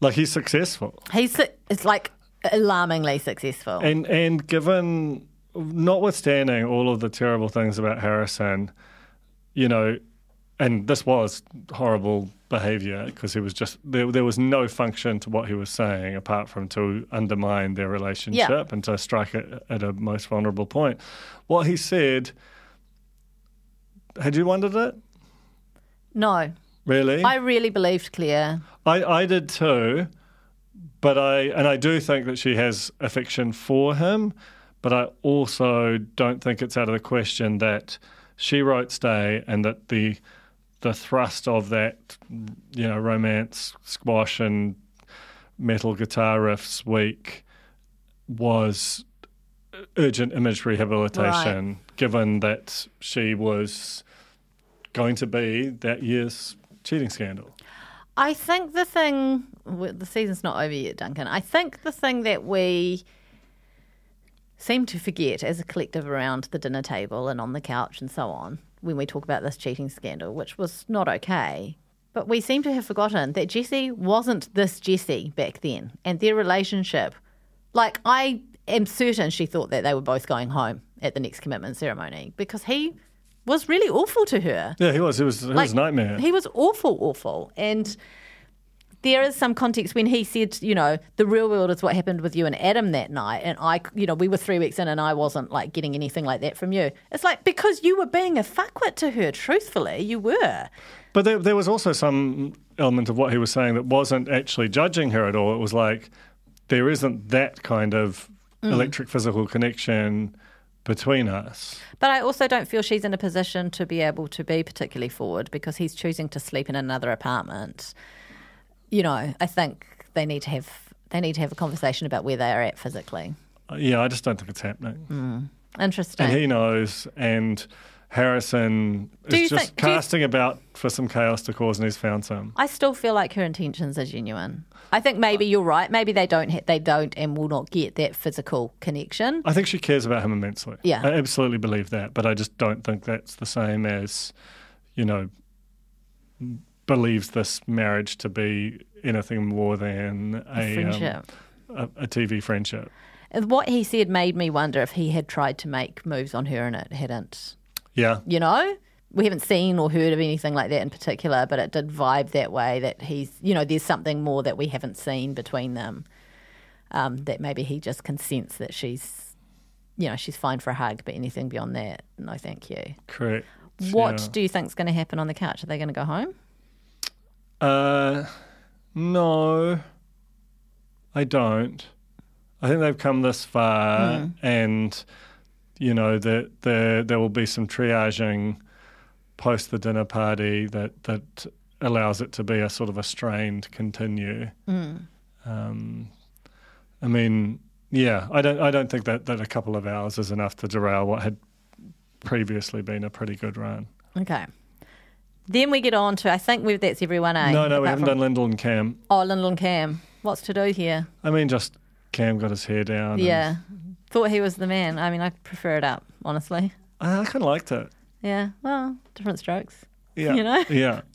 like he's successful. He's it's like alarmingly successful. And and given notwithstanding all of the terrible things about Harrison, you know, and this was horrible behavior because he was just there, there was no function to what he was saying apart from to undermine their relationship and to strike it at a most vulnerable point. What he said had you wondered it? no, Really? I really believed Claire. I, I did too, but I and I do think that she has affection for him, but I also don't think it's out of the question that she wrote "Stay" and that the the thrust of that, you know, romance, squash, and metal guitar riffs week was urgent image rehabilitation, given that she was going to be that year's cheating scandal. I think the thing, well, the season's not over yet, Duncan. I think the thing that we seem to forget as a collective around the dinner table and on the couch and so on, when we talk about this cheating scandal, which was not okay, but we seem to have forgotten that Jesse wasn't this Jesse back then, and their relationship. Like, I am certain she thought that they were both going home at the next commitment ceremony because he was really awful to her. Yeah, he was. It was. It was a nightmare. He was awful, awful. And there is some context when he said, you know, the real world is what happened with you and Adam that night. And I, you know, we were three weeks in and I wasn't like getting anything like that from you. It's like because you were being a fuckwit to her, truthfully, you were. But there, there was also some element of what he was saying that wasn't actually judging her at all. It was like there isn't that kind of Mm. electric physical connection between us. But I also don't feel she's in a position to be able to be particularly forward because he's choosing to sleep in another apartment. You know, I think they need to have they need to have a conversation about where they are at physically. Uh, Yeah, I just don't think it's happening. Mm. Interesting. And he knows, and Harrison Do is just think- do you- casting about for some chaos to cause, and he's found some. I still feel like her intentions are genuine. I think maybe you're right. Maybe they don't. Ha- they don't and will not get that physical connection. I think she cares about him immensely. Yeah. I absolutely believe that, but I just don't think that's the same as, you know, believes this marriage to be anything more than a, friendship. Um, a, a TV friendship. What he said made me wonder if he had tried to make moves on her and it hadn't. Yeah. You know, we haven't seen or heard of anything like that in particular, but it did vibe that way. That he's, you know, there's something more that we haven't seen between them. Um, that maybe he just can sense that she's, you know, she's fine for a hug, but anything beyond that, no, thank you. Correct. What Yeah. do you think's going to happen on the couch? Are they going to go home? Uh, no, I don't. I think they've come this far, Mm. and you know that there there will be some triaging post the dinner party that that allows it to be a sort of a strained continue. Mm. Um, I mean, yeah, I don't I don't think that, that a couple of hours is enough to derail what had previously been a pretty good run. Okay. Then we get on to I think we've that's everyone. Eh? no, no, we haven't from- done Lyndall and Cam. Oh, Lyndall and Cam. What's to do here? I mean, just Cam got his hair down. and- Yeah. Thought he was the man. I mean, I prefer it up, honestly. I, I kind of liked it. Yeah. Well, different strokes. Yeah, You know? yeah.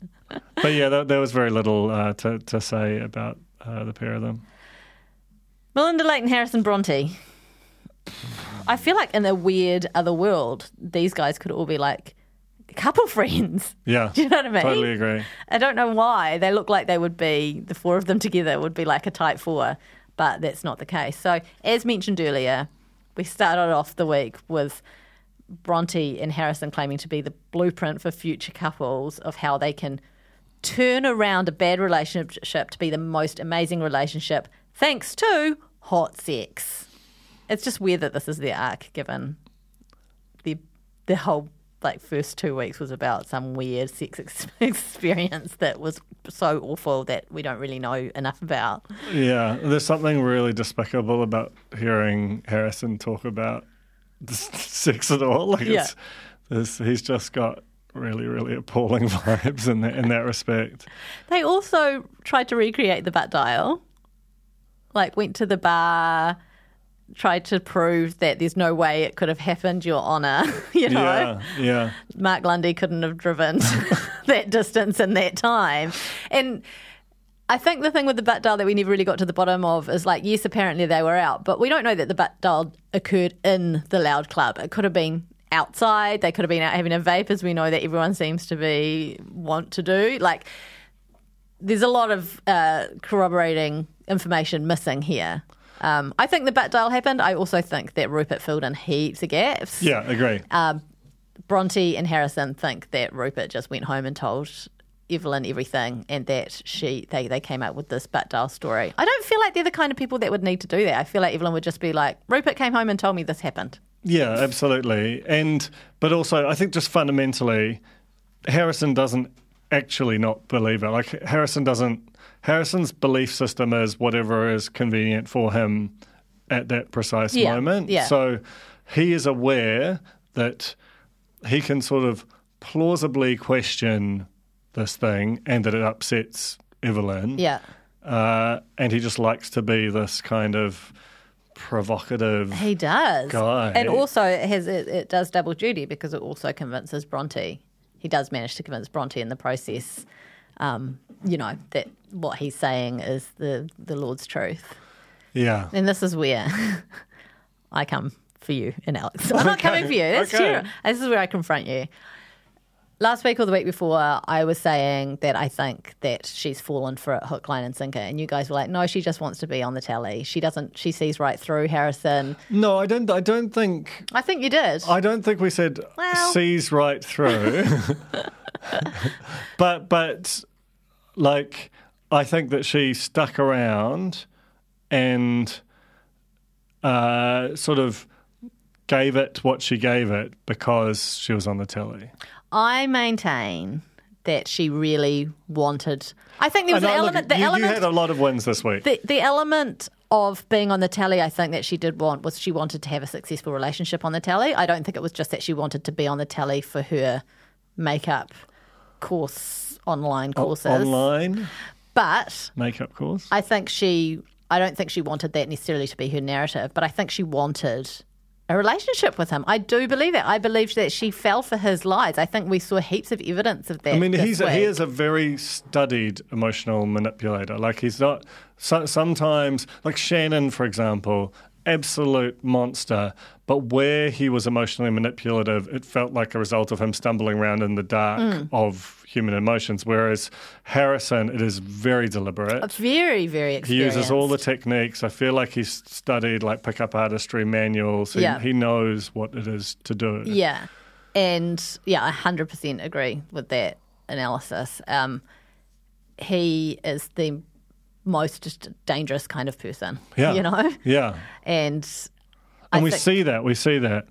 But yeah, there, there was very little uh, to to say about uh, the pair of them. Melinda Layton Harrison Bronte. I feel like in a weird other world, these guys could all be like couple friends. Yeah, Do you know what I mean? Totally agree. I don't know why. They look like they would be, the four of them together would be like a tight four, but that's not the case. So, as mentioned earlier, we started off the week with Bronte and Harrison claiming to be the blueprint for future couples of how they can turn around a bad relationship to be the most amazing relationship thanks to hot sex. It's just weird that this is their arc, given the the whole like first two weeks was about some weird sex ex- experience that was so awful that we don't really know enough about. Yeah, there's something really despicable about hearing Harrison talk about sex at all. Like Yeah. he's just got really, really appalling vibes in that in that respect. They also tried to recreate the butt dial. Like went to the bar, tried to prove that there's no way it could have happened, Your Honour. you know, Yeah, yeah. Mark Lundy couldn't have driven that distance in that time. And I think the thing with the butt dial that we never really got to the bottom of is like, yes, apparently they were out, but we don't know that the butt dial occurred in the loud club. It could have been outside. They could have been out having a vape, as we know that everyone seems to be want to do. Like, there's a lot of uh, corroborating information missing here. Um, I think the butt dial happened. I also think that Rupert filled in heaps of gaps. Yeah, agree. Um, Bronte and Harrison think that Rupert just went home and told Evelyn everything, and that she they, they came up with this butt dial story. I don't feel like they're the kind of people that would need to do that. I feel like Evelyn would just be like, Rupert came home and told me this happened. Yeah, absolutely. And but also, I think just fundamentally, Harrison doesn't actually not believe it. Like Harrison doesn't. Harrison's belief system is whatever is convenient for him at that precise Yeah, moment. yeah. So he is aware that he can sort of plausibly question this thing and that it upsets Evelyn. Yeah. Uh, and he just likes to be this kind of provocative. He does. Guy. And also it has it, it does double duty because it also convinces Bronte. He does manage to convince Bronte in the process, um, you know, that what he's saying is the, the Lord's truth. Yeah. And this is where I come for you and Alex. I'm not coming for you. That's okay. true. This is where I confront you. Last week or the week before, I was saying that I think that she's fallen for it hook, line, and sinker, and you guys were like, "No, she just wants to be on the telly. She doesn't. She sees right through Harrison." No, I don't. I don't think. I think you did. I don't think we said Well- sees right through. but but like I think that she stuck around and uh, sort of gave it what she gave it because she was on the telly. I maintain that she really wanted. I think there was And, an uh, look, element. the you, you had a lot of wins this week. the, the element of being on the telly, I think that she did want was she wanted to have a successful relationship on the telly. I don't think it was just that she wanted to be on the telly for her makeup course, online O- courses. online But makeup course. I think she, I don't think she wanted that necessarily to be her narrative, but I think she wanted a relationship with him. I do believe that. I believe that she fell for his lies. I think we saw heaps of evidence of that. I mean, he's a, he is a very studied emotional manipulator. Like he's not. So, sometimes, like Shannon, for example, absolute monster. But where he was emotionally manipulative, it felt like a result of him stumbling around in the dark Mm. of human emotions. Whereas Harrison, it is very deliberate. very, very He uses all the techniques. I feel like he's studied like pickup artistry manuals. He, Yeah. he knows what it is to do. Yeah. And yeah, I 100% agree with that analysis. Um, he is the most dangerous kind of person. Yeah. You know? Yeah. And And I we think- see that. We see that.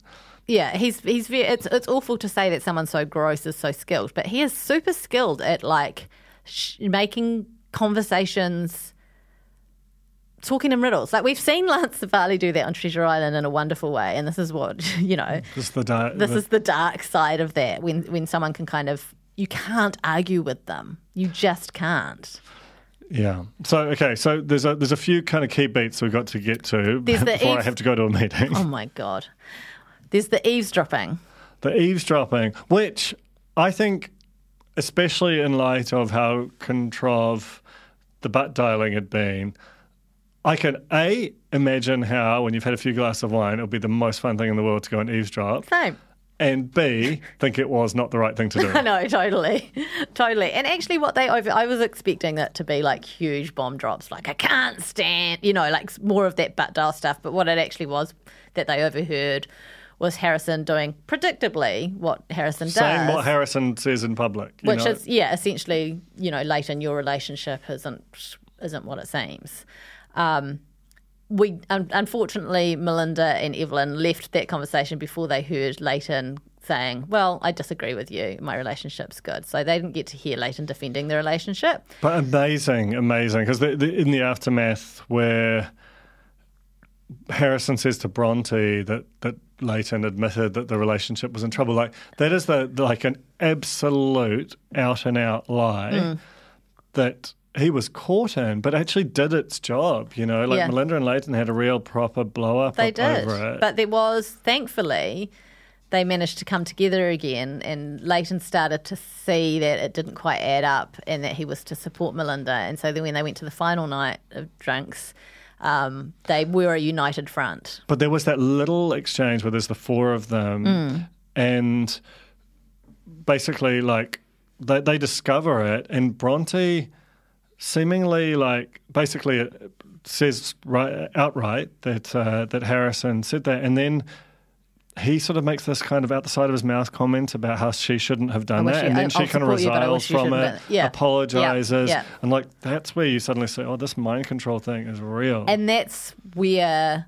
Yeah, he's he's very, it's it's awful to say that someone so gross is so skilled, but he is super skilled at like sh- making conversations, talking in riddles. Like we've seen Lance Savali do that on Treasure Island in a wonderful way, and this is what you know. This is the di- This the- is the dark side of that when when someone can kind of you can't argue with them, you just can't. Yeah. So okay. So there's a there's a few kind of key beats we've got to get to There's the before I have to go to a meeting. Oh my god, there's the eavesdropping. The eavesdropping, which I think, especially in light of how controv the butt dialing had been, I can a imagine how when you've had a few glasses of wine, it'll be the most fun thing in the world to go and eavesdrop, Same. and b think it was not the right thing to do. I know, totally, totally. And actually, what they over, I was expecting that to be like huge bomb drops, like I can't stand, you know, like more of that butt dial stuff. But what it actually was that they overheard was Harrison doing predictably what Harrison does. Saying what Harrison says in public, you which know? is yeah, essentially, you know, late in your relationship isn't isn't what it seems. Um, we un- unfortunately, Melinda and Evelyn left that conversation before they heard Layton saying, "Well, I disagree with you. My relationship's good." So they didn't get to hear Layton defending the relationship. But amazing, amazing. Because the, the, in the aftermath, where Harrison says to Bronte that that Layton admitted that the relationship was in trouble, like that is the like an absolute out and out lie Mm. that he was caught in, but actually did its job. You know, like Yeah. Melinda and Layton had a real proper blow up They did, over it. but there was thankfully they managed to come together again, and Layton started to see that it didn't quite add up, and that he was to support Melinda. And so then when they went to the final night of drinks, um, they were a united front. But there was that little exchange where there's the four of them, Mm. and basically, like they they discover it, and Bronte seemingly like basically uh, says right outright that uh, that Harrison said that, and then. He sort of makes this kind of out the side of his mouth comment about how she shouldn't have done that, you- and then I- she kind of support you, but I resiles you from it, yeah. apologizes, Yeah, yeah. and like that's where you suddenly say, "Oh, this mind control thing is real." And that's where,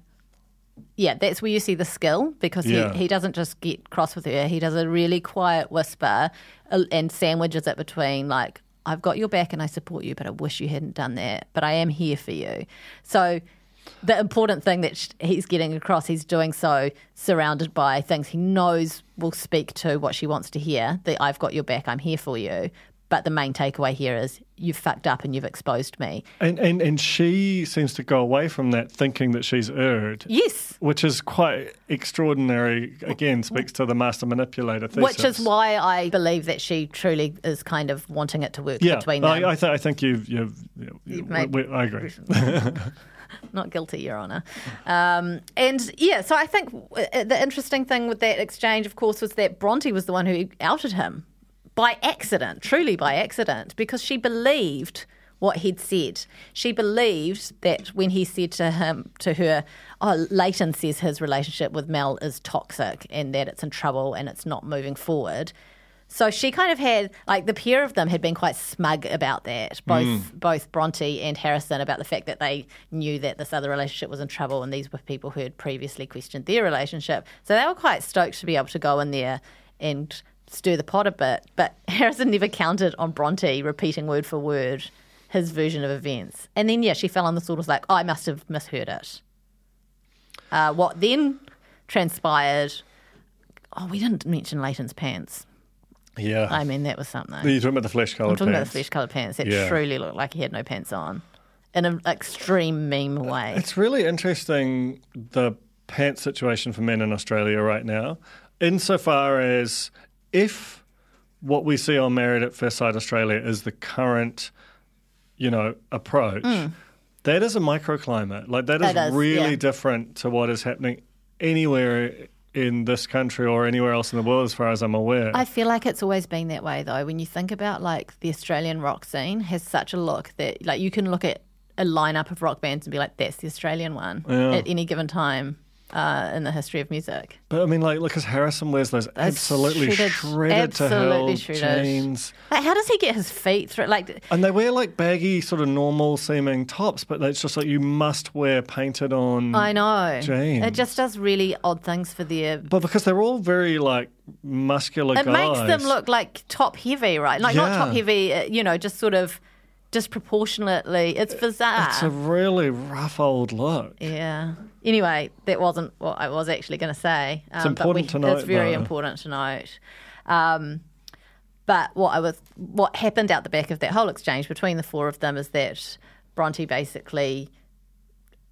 yeah, that's where you see the skill because he, he doesn't just get cross with her. He does a really quiet whisper uh, and sandwiches it between, like, I've got your back and I support you, but I wish you hadn't done that. But I am here for you. So the important thing that he's getting across, he's doing so surrounded by things he knows will speak to what she wants to hear that I've got your back, I'm here for you. But the main takeaway here is you've fucked up and you've exposed me. And, and and she seems to go away from that thinking that she's erred. Yes. Which is quite extraordinary. Again, speaks to the master manipulator thesis. Which is why I believe that she truly is kind of wanting it to work yeah, between them. I, I, th- I think you've, you've, you You've made- we- we- I agree. Not guilty, Your Honour. Um, and yeah, so I think uh, the interesting thing with that exchange, of course, was that Bronte was the one who outed him by accident, truly by accident, because she believed what he'd said. She believed that when he said to him, to her, "Oh, Layton says his relationship with Mel is toxic and that it's in trouble and it's not moving forward." So she kind of had like the pair of them had been quite smug about that, both Mm. both Bronte and Harrison, about the fact that they knew that this other relationship was in trouble, and these were people who had previously questioned their relationship. So they were quite stoked to be able to go in there and stir the pot a bit. But Harrison never counted on Bronte repeating word for word his version of events, and then yeah, she fell on the sword. Was like, oh, I must have misheard it. Uh, what then transpired? Oh, we didn't mention Layton's pants. Yeah. I mean, that was something. You're talking about the flesh coloured I'm talking about pants. the flesh coloured pants. That Yeah. truly looked like he had no pants on, in an extreme meme way. It's really interesting the pants situation for men in Australia right now, insofar as if what we see on Married at First Sight Australia is the current, you know, approach, Mm. that is a microclimate. Like that is is, really yeah. different to what is happening anywhere in this country or anywhere else in the world, as far as I'm aware. I feel like it's always been that way, though. When you think about like the Australian rock scene, has such a look that like you can look at a lineup of rock bands and be like, "That's the Australian one." Yeah. At any given time, uh, in the history of music. But I mean, like, look, as Harrison wears those absolutely shredded- shredded, to absolutely hell shredded. jeans. Like, how does he get his feet through? Like, And they wear like baggy, sort of normal seeming tops, but it's just like you must wear painted on. I know. jeans. It just does really odd things for their. But because they're all very like muscular It guys. makes them look like top heavy, right? Like not top Yeah. heavy, uh, you know, just sort of disproportionately. It's bizarre. It's a really rough old look. Yeah. Anyway, that wasn't what I was actually going to say. Um, It's important but to note, It's very though. important to note. Um, but what I was, what happened out the back of that whole exchange between the four of them is that Bronte basically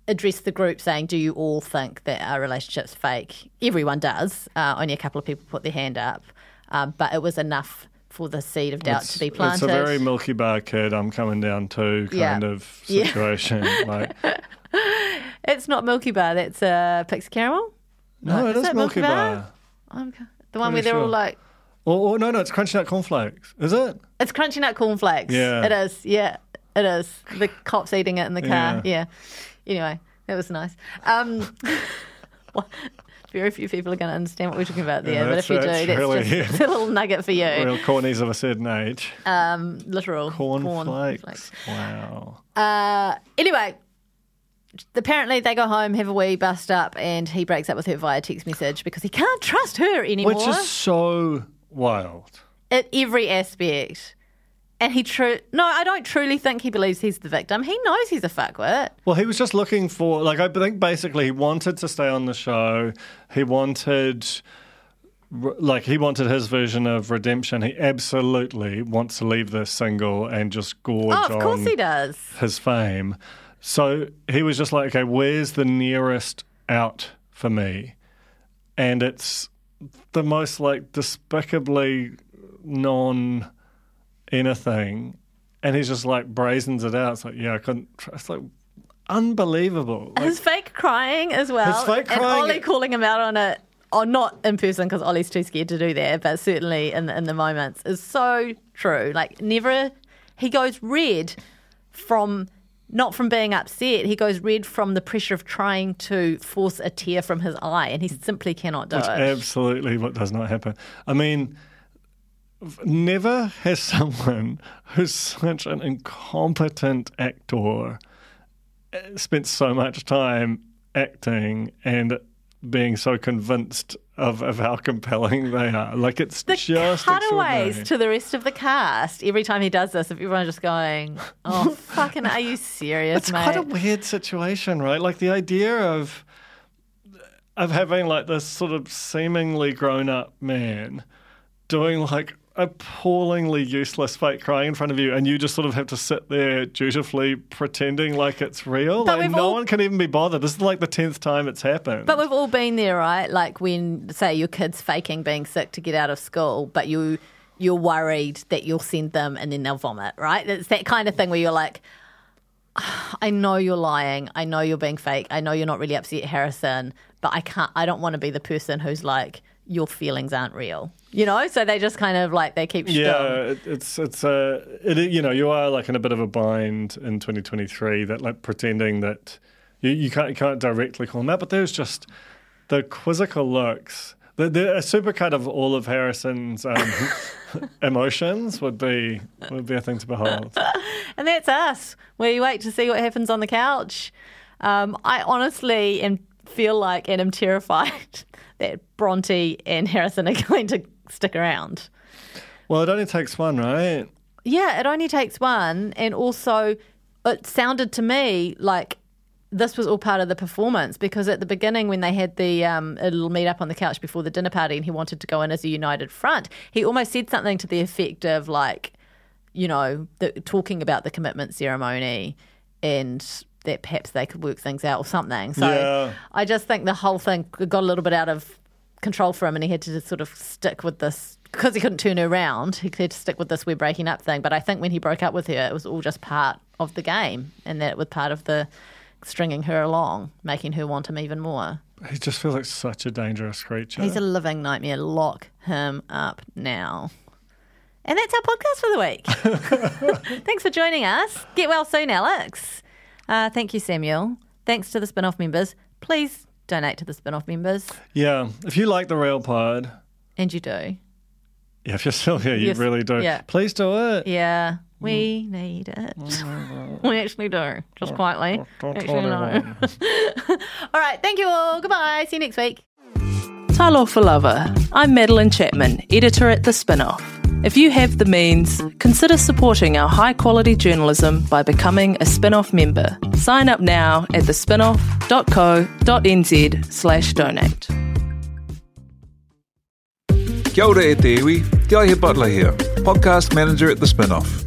addressed the group saying, "Do you all think that our relationship's fake?" Everyone does. Uh, only a couple of people put their hand up, um, but it was enough for the seed of doubt It's, to be planted. it's a very Milky Bar kid, I'm coming down to Yeah. kind of Yeah. situation. like, It's not Milky Bar. That's uh, Pixie Caramel. no, it is it Milky Bar. Okay. The one Pretty where they're all like, Or, or no, no, it's Crunchy Nut Cornflakes. Is it? it's crunchy nut cornflakes. Yeah. It is. Yeah, it is. The cops eating it in the car. Yeah. Yeah. Anyway, that was nice. Um, well, very few people are going to understand what we're talking about there, Yeah, but if you do, that's- really- just a little nugget for you. Real cornies of a certain age. Um, literal Cornflakes. Wow. Uh, anyway, apparently they go home, have a wee, bust up, and he breaks up with her via text message because he can't trust her anymore Which is so wild. at every aspect. And he true no, I don't truly think he believes he's the victim. He knows he's a fuckwit. Well, he was just looking for, like, I think basically he wanted to stay on the show. He wanted, like, he wanted his version of redemption. He absolutely wants to leave this single and just gorge Oh, of course he does. his fame. So he was just like, okay, where's the nearest out for me? And it's the most, like, despicably non anything. And he's just like brazens it out. It's like, yeah, I couldn't. It's like unbelievable. Like, his fake crying as well. His fake And crying- Ollie calling him out on it. Or not in person because Ollie's too scared to do that, but certainly in the, in the moments is so true. Like never, he goes red from not from being upset. He goes red from the pressure of trying to force a tear from his eye, and he simply cannot do Which it. absolutely what does not happen. I mean, never has someone who's such an incompetent actor uh, spent so much time acting and being so convinced of, of how compelling they are. Like it's the just cutaways to the rest of the cast every time he does this, if everyone's just going, "Oh, fucking, are you serious, It's mate?" quite a weird situation, right? Like the idea of of having like this sort of seemingly grown up man doing like appallingly useless fake crying in front of you and you just sort of have to sit there dutifully pretending like it's real. But like no all- one can even be bothered. This is like the tenth time it's happened. But we've all been there, right? Like when, say, your kid's faking being sick to get out of school, but you you're worried that you'll send them and then they'll vomit, right? It's that kind of thing where you're like, ah, I know you're lying. I know you're being fake. I know you're not really upset, Harrison, but I can't. I don't want to be the person who's like, your feelings aren't real. You know? So they just kind of like they keep Yeah, it, it's it's uh, it, you know you are like in a bit of a bind in 2023 that like pretending that you, you can't you can't directly call them out, but there's just the quizzical looks. The, the a supercut of all of Harrison's um, emotions would be would be a thing to behold. And that's us. We wait to see what happens on the couch. Um, I honestly am feel like and am terrified that Bronte and Harrison are going to stick around. Well, it only takes one, right? Yeah, it only takes one, and also it sounded to me like this was all part of the performance because at the beginning when they had the um, a little meet up on the couch before the dinner party and he wanted to go in as a united front, he almost said something to the effect of like, you know, the, talking about the commitment ceremony and that perhaps they could work things out or something. So Yeah. I just think the whole thing got a little bit out of control for him and he had to just sort of stick with this because he couldn't turn her around. He had to stick with this we're breaking up thing. But I think when he broke up with her, it was all just part of the game and that it was part of the stringing her along, making her want him even more. He just feels like such a dangerous creature. He's a living nightmare. Lock him up now. And that's our podcast for the week. Thanks for joining us. Get well soon, Alex. Uh, thank you, Samuel. Thanks to the Spinoff members. Please donate to the Spinoff members. Yeah. If you like the Real Pod, And you do. yeah, if you're still here, you Yes, really do. yeah. Please do it. Yeah, we need it. we actually do. Just quietly. Actually, no. all right. Thank you all. Goodbye. See you next week. Talo for Lover. I'm Madeline Chapman, editor at The Spinoff. If you have the means, consider supporting our high quality journalism by becoming a Spinoff member. Sign up now at thespinoff.co.nz slash donate. Kia ora e te iwi, Butler here, podcast manager at The Spinoff.